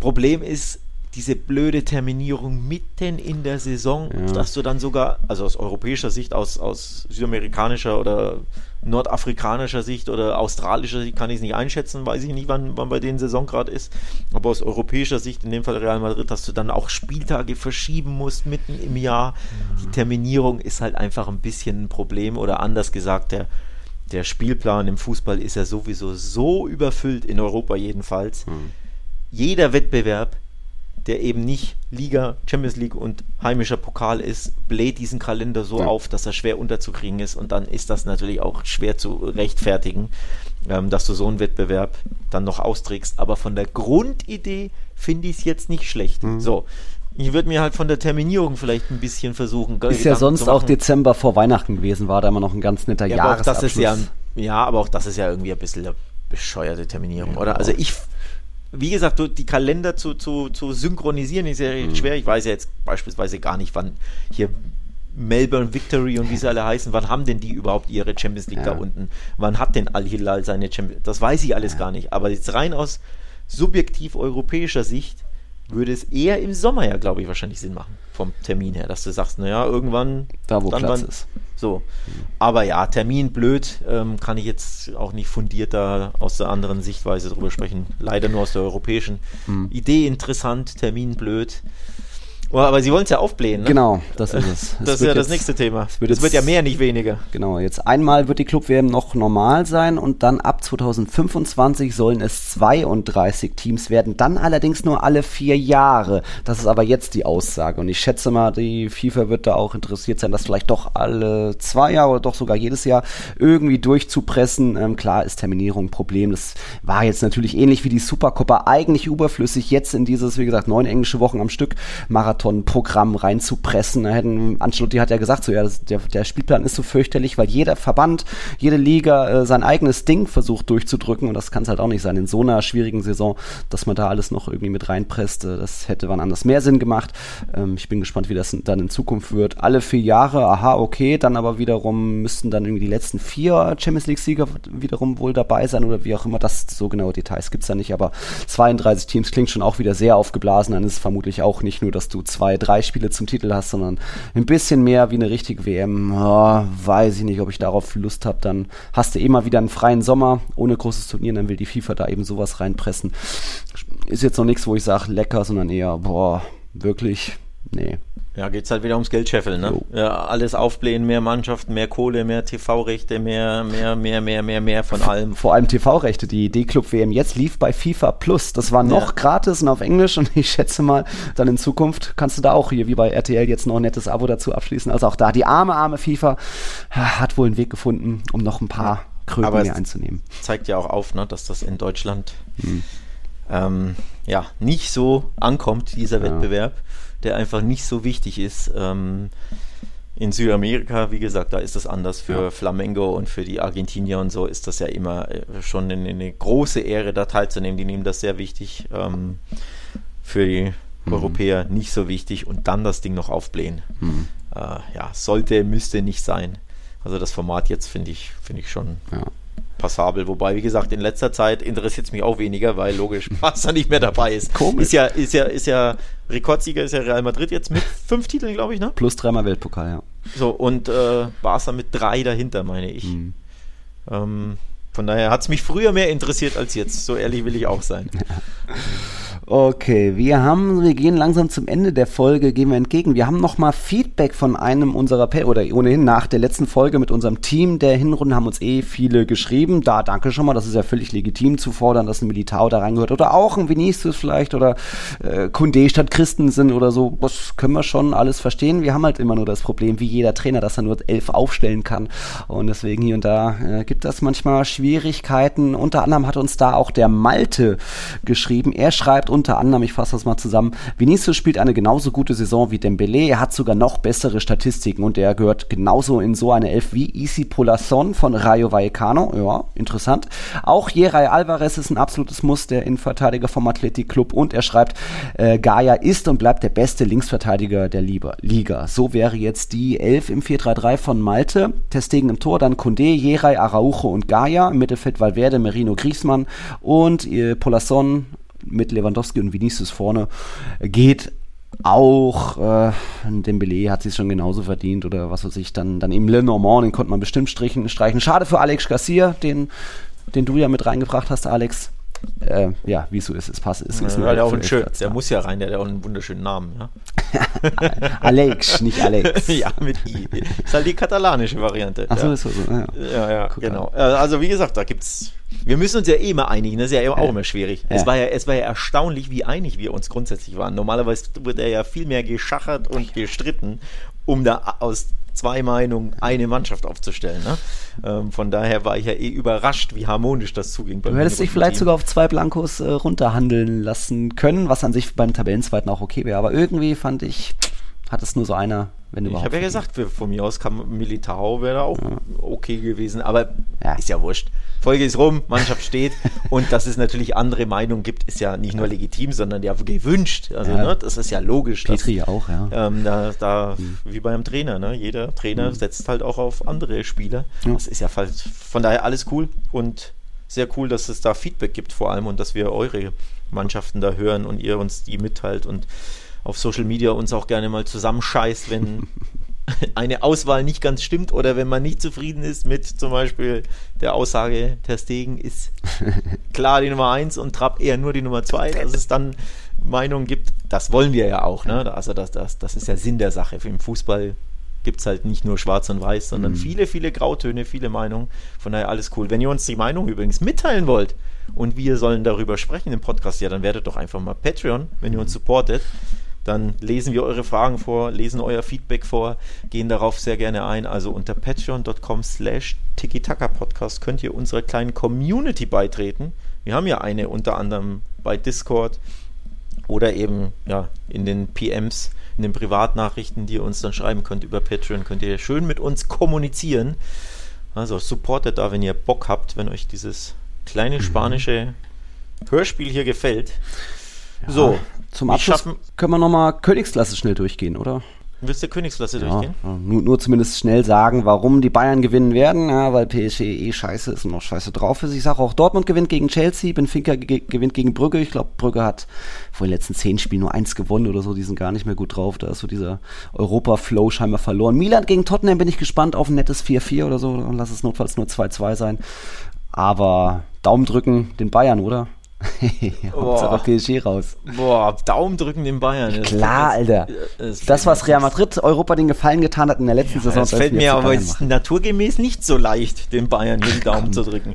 Problem ist, diese blöde Terminierung mitten in der Saison, ja. dass du dann sogar, also aus europäischer Sicht, aus, aus südamerikanischer oder nordafrikanischer Sicht oder australischer Sicht kann ich es nicht einschätzen, weiß ich nicht, wann, wann bei denen Saison gerade ist, aber aus europäischer Sicht, in dem Fall Real Madrid, dass du dann auch Spieltage verschieben musst mitten im Jahr. Die Terminierung ist halt einfach ein bisschen ein Problem oder anders gesagt, der, der Spielplan im Fußball ist ja sowieso so überfüllt, in Europa jedenfalls. Mhm. Jeder Wettbewerb der eben nicht Liga, Champions League und heimischer Pokal ist, bläht diesen Kalender so ja. auf, dass er schwer unterzukriegen ist und dann ist das natürlich auch schwer zu rechtfertigen, ähm, dass du so einen Wettbewerb dann noch austrägst. Aber von der Grundidee finde ich es jetzt nicht schlecht. Mhm. So. Ich würde mir halt von der Terminierung vielleicht ein bisschen versuchen. Ist Gedanken ja sonst auch Dezember vor Weihnachten gewesen, war da immer noch ein ganz netter ja, Jahresabschluss. das ist ja, ja, aber auch das ist ja irgendwie ein bisschen eine bescheuerte Terminierung, ja, oder? Also ich wie gesagt, die Kalender zu, zu, zu synchronisieren ist ja recht mhm. schwer. Ich weiß ja jetzt beispielsweise gar nicht, wann hier Melbourne Victory und wie sie alle heißen, wann haben denn die überhaupt ihre Champions League ja. da unten? Wann hat denn Al-Hilal seine Champions Das weiß ich alles ja. gar nicht. Aber jetzt rein aus subjektiv europäischer Sicht würde es eher im Sommer ja, glaube ich, wahrscheinlich Sinn machen, vom Termin her, dass du sagst, naja, irgendwann. Da, wo Platz wann, ist. So. Aber ja, Termin blöd, ähm, kann ich jetzt auch nicht fundierter aus der anderen Sichtweise drüber sprechen. Leider nur aus der europäischen. Mhm. Idee interessant, Termin blöd. Oh, aber Sie wollen es ja aufblähen, ne? Genau, das ist es. das ist ja jetzt, das nächste Thema. Es wird, wird, ja mehr, nicht weniger. Genau, jetzt einmal wird die Club-WM noch normal sein und dann ab 2025 sollen es 32 Teams werden. Dann allerdings nur alle vier Jahre. Das ist aber jetzt die Aussage. Und ich schätze mal, die FIFA wird da auch interessiert sein, das vielleicht doch alle zwei Jahre oder doch sogar jedes Jahr irgendwie durchzupressen. Ähm, klar ist Terminierung ein Problem. Das war jetzt natürlich ähnlich wie die Supercoppa eigentlich überflüssig. Jetzt in dieses, wie gesagt, neun englische Wochen am Stück Marathon Marathonprogramm reinzupressen. Da hätten, Ancelotti hat ja gesagt, so ja, das, der, der Spielplan ist so fürchterlich, weil jeder Verband, jede Liga äh, sein eigenes Ding versucht durchzudrücken und das kann es halt auch nicht sein in so einer schwierigen Saison, dass man da alles noch irgendwie mit reinpresst. Äh, das hätte wann anders mehr Sinn gemacht. Ähm, ich bin gespannt, wie das dann in Zukunft wird. Alle vier Jahre, aha, okay, dann aber wiederum müssten dann irgendwie die letzten vier Champions League-Sieger wiederum wohl dabei sein oder wie auch immer. Das so genaue Details gibt es da nicht, aber 32 Teams klingt schon auch wieder sehr aufgeblasen. Dann ist es vermutlich auch nicht nur, dass du zwei, drei Spiele zum Titel hast, sondern ein bisschen mehr wie eine richtige WM. Oh, weiß ich nicht, ob ich darauf Lust habe. Dann hast du immer wieder einen freien Sommer ohne großes Turnier, dann will die FIFA da eben sowas reinpressen. Ist jetzt noch nichts, wo ich sage lecker, sondern eher, boah, wirklich, nee. Ja, geht es halt wieder ums Geldscheffeln, ne? Ja, alles aufblähen, mehr Mannschaften, mehr Kohle, mehr TV-Rechte, mehr, mehr, mehr, mehr, mehr, mehr von allem. Vor allem TV-Rechte. Die D-Club-WM jetzt lief bei FIFA Plus. Das war noch ja. gratis und auf Englisch und ich schätze mal, dann in Zukunft kannst du da auch hier wie bei RTL jetzt noch ein nettes Abo dazu abschließen. Also auch da, die arme, arme FIFA hat wohl einen Weg gefunden, um noch ein paar Kröten mehr einzunehmen. Zeigt ja auch auf, ne, dass das in Deutschland hm. ähm, ja nicht so ankommt, dieser ja. Wettbewerb der einfach nicht so wichtig ist. Ähm, in Südamerika, wie gesagt, da ist das anders. Für ja. Flamengo und für die Argentinier und so ist das ja immer äh, schon eine, eine große Ehre, da teilzunehmen. Die nehmen das sehr wichtig. Ähm, für die mhm. Europäer nicht so wichtig und dann das Ding noch aufblähen. Mhm. Äh, ja, sollte, müsste nicht sein. Also das Format jetzt finde ich, finde ich schon ja passabel. Wobei, wie gesagt, in letzter Zeit interessiert es mich auch weniger, weil logisch Barca nicht mehr dabei ist. Komisch. Ist ja, ist ja, ist ja, Rekordsieger ist ja Real Madrid jetzt mit fünf Titeln, glaube ich, ne? Plus dreimal Weltpokal, ja. So, und äh, Barca mit drei dahinter, meine ich. Mhm. Ähm, von daher hat es mich früher mehr interessiert als jetzt. So ehrlich will ich auch sein. Okay, wir haben, wir gehen langsam zum Ende der Folge, gehen wir entgegen. Wir haben nochmal Feedback von einem unserer, pa oder ohnehin nach der letzten Folge mit unserem Team der Hinrunden haben uns eh viele geschrieben. Da danke schon mal, das ist ja völlig legitim zu fordern, dass ein Militao da reingehört oder auch ein Vinicius vielleicht oder äh, Kunde statt Christensen oder so. Das können wir schon alles verstehen. Wir haben halt immer nur das Problem, wie jeder Trainer, dass er nur elf aufstellen kann. Und deswegen hier und da äh, gibt das manchmal Schwierigkeiten. Unter anderem hat uns da auch der Malte geschrieben. Er schreibt unter anderem, ich fasse das mal zusammen, Vinicius spielt eine genauso gute Saison wie Dembele, er hat sogar noch bessere Statistiken und er gehört genauso in so eine Elf wie Isi Polasson von Rayo Vallecano, ja, interessant. Auch Jeray Alvarez ist ein absolutes Muss, der Innenverteidiger vom Athletic Club und er schreibt, äh, Gaia ist und bleibt der beste Linksverteidiger der Liga. So wäre jetzt die Elf im 4-3-3 von Malte, Testegen im Tor, dann Kunde, Jeray, Araujo und Gaia, im Mittelfeld Valverde, Merino, Griezmann und äh, Polasson mit Lewandowski und Vinicius vorne geht auch äh, Dembele hat sich schon genauso verdient oder was weiß ich, dann, dann eben Le Normand, den konnte man bestimmt strichen, streichen. Schade für Alex Garcia, den, den du ja mit reingebracht hast, Alex. Äh, ja, wie es so ist, es passt. Es ist ja, der, auch ein schön, der muss ja rein, der hat auch einen wunderschönen Namen. Ja? Alex, nicht Alex. ja, mit I. Ist halt die katalanische Variante. Ach so, ja. ist so. Ja, ja, ja genau. Äh, also wie gesagt, da gibt's wir müssen uns ja eh mal einigen, das ist ja auch immer schwierig. Ja. Es, war ja, es war ja erstaunlich, wie einig wir uns grundsätzlich waren. Normalerweise wird er ja viel mehr geschachert und gestritten, um da aus zwei Meinungen eine Mannschaft aufzustellen. Ne? Ähm, von daher war ich ja eh überrascht, wie harmonisch das zuging. Du hättest dich vielleicht Team. sogar auf zwei Blankos äh, runterhandeln lassen können, was an sich beim Tabellenzweiten auch okay wäre. Aber irgendwie fand ich, hat es nur so einer wenn ich habe ja gesagt, von mir aus kam Militao wäre da auch ja. okay gewesen, aber ja. ist ja wurscht. Folge ist rum, Mannschaft steht und dass es natürlich andere Meinungen gibt, ist ja nicht nur legitim, sondern ja gewünscht. Also ja. ne, das ist ja logisch. Petri dass, auch, ja. Ähm, da, da mhm. wie beim Trainer, ne? Jeder Trainer mhm. setzt halt auch auf andere Spieler. Das ist ja von daher alles cool und sehr cool, dass es da Feedback gibt vor allem und dass wir eure Mannschaften da hören und ihr uns die mitteilt und auf Social Media uns auch gerne mal zusammenscheißt, wenn eine Auswahl nicht ganz stimmt oder wenn man nicht zufrieden ist mit zum Beispiel der Aussage, Ter Stegen ist klar die Nummer 1 und Trapp eher nur die Nummer 2, dass es dann Meinungen gibt. Das wollen wir ja auch. Ne? Also das, das, das ist ja Sinn der Sache. Im Fußball gibt es halt nicht nur schwarz und weiß, sondern mhm. viele, viele Grautöne, viele Meinungen. Von daher alles cool. Wenn ihr uns die Meinung übrigens mitteilen wollt und wir sollen darüber sprechen im Podcast, ja, dann werdet doch einfach mal Patreon, wenn ihr uns supportet dann lesen wir eure Fragen vor, lesen euer Feedback vor, gehen darauf sehr gerne ein. Also unter patreon.com slash Podcast könnt ihr unserer kleinen Community beitreten. Wir haben ja eine unter anderem bei Discord oder eben ja, in den PMs, in den Privatnachrichten, die ihr uns dann schreiben könnt über Patreon, könnt ihr schön mit uns kommunizieren. Also supportet da, wenn ihr Bock habt, wenn euch dieses kleine mhm. spanische Hörspiel hier gefällt. Ja, so, zum Abschluss können wir nochmal Königsklasse schnell durchgehen, oder? Willst du Königsklasse ja, durchgehen? Nur, nur, zumindest schnell sagen, warum die Bayern gewinnen werden, ja, weil PSG eh scheiße ist und noch scheiße drauf ist. Ich sage auch, Dortmund gewinnt gegen Chelsea, Benfica ge gewinnt gegen Brügge. Ich glaube, Brügge hat vor den letzten zehn Spielen nur eins gewonnen oder so, die sind gar nicht mehr gut drauf. Da ist so dieser Europa-Flow scheinbar verloren. Milan gegen Tottenham bin ich gespannt auf ein nettes 4-4 oder so. Lass es notfalls nur 2-2 sein. Aber Daumen drücken den Bayern, oder? Hauptsache PSG raus. Boah, Daumen drücken den Bayern. Klar, Alter. Das, das was Real Madrid Europa den Gefallen getan hat in der letzten ja, Saison. Das fällt mir aber jetzt naturgemäß nicht so leicht, den Bayern den Daumen Komm. zu drücken.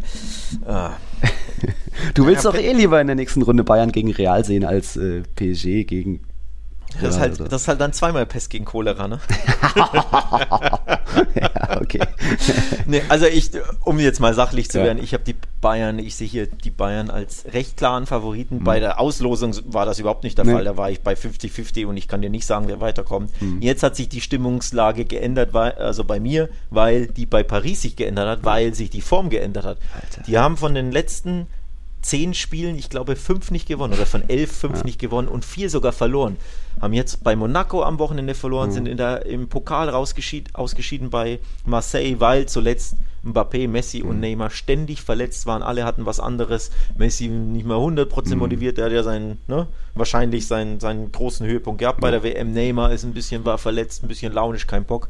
Ah. Du willst ja, doch eh lieber in der nächsten Runde Bayern gegen Real sehen als äh, PSG gegen das, ist halt, das ist halt dann zweimal Pest gegen Cholera, ne? ja, okay. nee, also ich, um jetzt mal sachlich zu ja. werden, ich habe die Bayern, ich sehe hier die Bayern als recht klaren Favoriten. Mhm. Bei der Auslosung war das überhaupt nicht der nee. Fall. Da war ich bei 50-50 und ich kann dir nicht sagen, wer weiterkommt. Mhm. Jetzt hat sich die Stimmungslage geändert, weil, also bei mir, weil die bei Paris sich geändert hat, weil sich die Form geändert hat. Alter. Die haben von den letzten zehn Spielen, ich glaube, fünf nicht gewonnen oder von elf fünf ja. nicht gewonnen und vier sogar verloren. Haben jetzt bei Monaco am Wochenende verloren, mhm. sind in der, im Pokal rausgeschied, ausgeschieden bei Marseille, weil zuletzt Mbappé, Messi mhm. und Neymar ständig verletzt waren. Alle hatten was anderes. Messi nicht mehr 100% mhm. motiviert. Der hat ja seinen, ne, wahrscheinlich seinen, seinen großen Höhepunkt gehabt bei der WM. Neymar ist ein bisschen, war verletzt, ein bisschen launisch, kein Bock.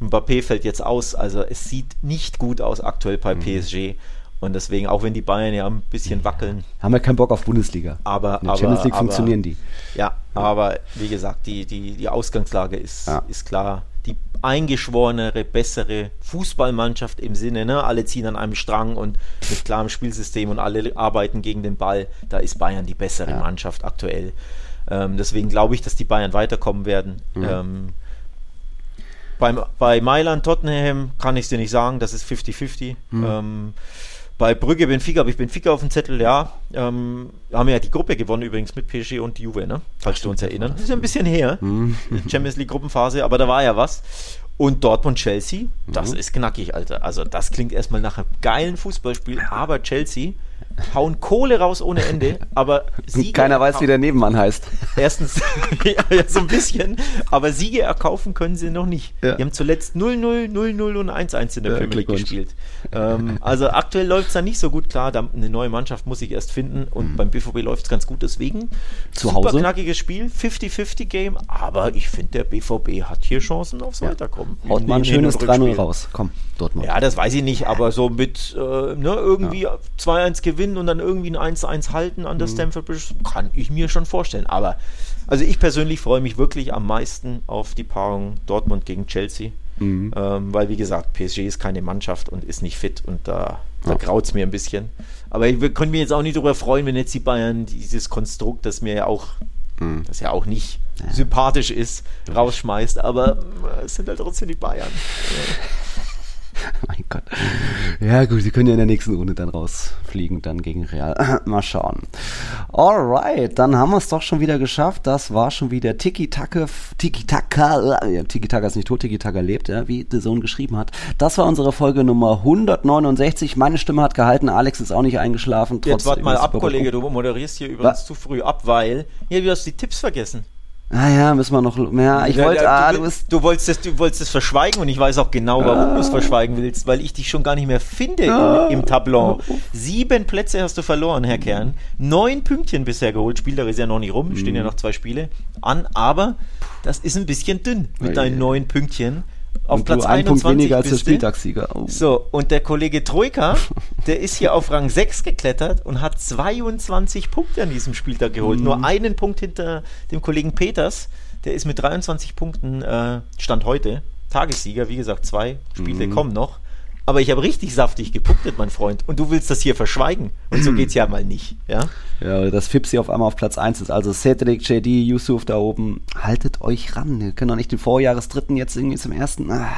Mbappé fällt jetzt aus. Also es sieht nicht gut aus aktuell bei mhm. PSG. Und deswegen, auch wenn die Bayern ja ein bisschen wackeln. Haben wir keinen Bock auf Bundesliga. Aber, In der aber, Champions League aber, funktionieren die. Ja, aber wie gesagt, die, die, die Ausgangslage ist, Ja. ist klar. Die eingeschworenere, bessere Fußballmannschaft im Sinne, ne? alle ziehen an einem Strang und mit klarem Spielsystem und alle arbeiten gegen den Ball. Da ist Bayern die bessere Ja. Mannschaft aktuell. Ähm, deswegen glaube ich, dass die Bayern weiterkommen werden. Mhm. Ähm, beim, bei Mailand, Tottenham kann ich es dir nicht sagen, das ist 50-50. Mhm. Ähm, bei Brügge, Benfica habe ich Benfica auf dem Zettel, ja. Ähm, haben ja die Gruppe gewonnen übrigens mit PSG und Juve, ne? Falls wir uns erinnern. Das ist ja ein bisschen her. Mhm. Champions League Gruppenphase, aber da war ja was. Und Dortmund Chelsea, das Mhm. ist knackig, Alter. Also das klingt erstmal nach einem geilen Fußballspiel, aber Chelsea hauen Kohle raus ohne Ende, aber Siege Keiner weiß, wie der Nebenmann heißt. Erstens, ja, ja, so ein bisschen, aber Siege erkaufen können sie noch nicht. Ja. Die haben zuletzt 0-0, 0-0 und 1-1 in der Ja, Premier League gespielt. Ähm, also aktuell läuft es da nicht so gut. Klar, da, eine neue Mannschaft muss ich erst finden und beim BVB läuft es ganz gut. Deswegen Mhm. Zu super Hause? knackiges Spiel, 50-50 Game, aber ich finde, der BVB hat hier Chancen aufs Weiterkommen. Haut mal ein schönes und 3-0 Rückspiel. raus. Komm, Dortmund. Ja, das weiß ich nicht, aber so mit äh, ne, irgendwie 2-1 gewinnen und dann irgendwie ein 1-1 halten an der Mhm. Stamford Bridge, kann ich mir schon vorstellen. Aber also ich persönlich freue mich wirklich am meisten auf die Paarung Dortmund gegen Chelsea. Mhm. Ähm, weil, wie gesagt, PSG ist keine Mannschaft und ist nicht fit und da, da Ja. graut es mir ein bisschen. Aber ich wir können mich jetzt auch nicht darüber freuen, wenn jetzt die Bayern dieses Konstrukt, das mir ja auch, Mhm. das ja auch nicht sympathisch ist, rausschmeißt. Aber äh, es sind halt trotzdem die Bayern. Mein Gott. Ja, gut, sie können ja in der nächsten Runde dann rausfliegen, dann gegen Real. Mal schauen. Alright, dann haben wir es doch schon wieder geschafft. Das war schon wieder Tiki-Taka. Tiki-Taka. Ja, Tiki-Taka ist nicht tot, Tiki-Taka lebt, ja, wie The Sohn geschrieben hat. Das war unsere Folge Nummer 169. Meine Stimme hat gehalten. Alex ist auch nicht eingeschlafen. Jetzt warte mal ab. Kollege, du moderierst hier übrigens Was? zu früh ab, weil. Ja, du hast die Tipps vergessen. Ah ja, müssen wir noch. Ja, ich wollte. ja, Ah, du, bist. du, wolltest es, du wolltest es verschweigen und ich weiß auch genau, warum du es verschweigen willst, weil ich dich schon gar nicht mehr finde Ah. im, im Tableau. Sieben Plätze hast du verloren, Herr Kern. Neun Pünktchen bisher geholt. Spieltag ist ja noch nicht rum, stehen Mhm. ja noch zwei Spiele an, aber das ist ein bisschen dünn mit Ei, deinen ei. neun Pünktchen. Auf Und Platz du ein Punkt 21 weniger als der. Spieltagssieger. Oh. So, und der Kollege Troika, der ist hier auf Rang 6 geklettert und hat 22 Punkte an diesem Spieltag geholt. Mhm. Nur einen Punkt hinter dem Kollegen Peters. Der ist mit 23 Punkten, äh, Stand heute, Tagessieger. Wie gesagt, zwei Spiele Mhm. kommen noch. Aber ich habe richtig saftig gepunktet, mein Freund. Und du willst das hier verschweigen. Und so geht's ja mal nicht. Ja? Ja, dass Fipsi auf einmal auf Platz 1 ist. Also Cedric, JD, Yusuf da oben. Haltet euch ran. Wir können doch nicht den Vorjahresdritten jetzt irgendwie zum ersten. Ah.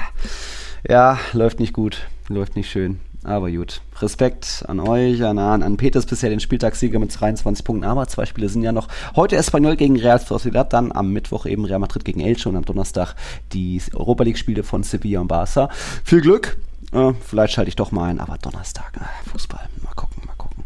Ja, läuft nicht gut. Läuft nicht schön. Aber gut. Respekt an euch, an, an, an Peters bisher den Spieltagssieger mit 23 Punkten. Aber zwei Spiele sind ja noch. Heute Espanyol gegen Real Sociedad, dann am Mittwoch eben Real Madrid gegen Elche und am Donnerstag die Europa League Spiele von Sevilla und Barca. Viel Glück. Äh, vielleicht schalte ich doch mal ein, aber Donnerstag. Ah, Fußball. Mal gucken, mal gucken.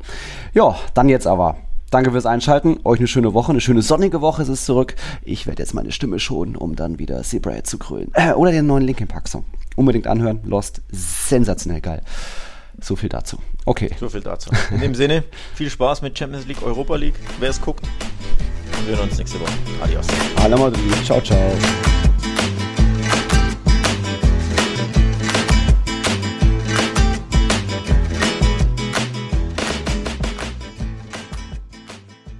Ja, dann jetzt aber. Danke fürs Einschalten. Euch eine schöne Woche, eine schöne sonnige Woche. Es ist zurück. Ich werde jetzt meine Stimme schonen, um dann wieder Seabright zu krönen. Äh, oder den neuen Linkin Park Song. Unbedingt anhören. Lost. Sensationell geil. So viel dazu. Okay. So viel dazu. In dem Sinne, viel Spaß mit Champions League, Europa League. Wer es guckt, wir hören uns nächste Woche. Adios. Alle Madrid. Ciao, ciao.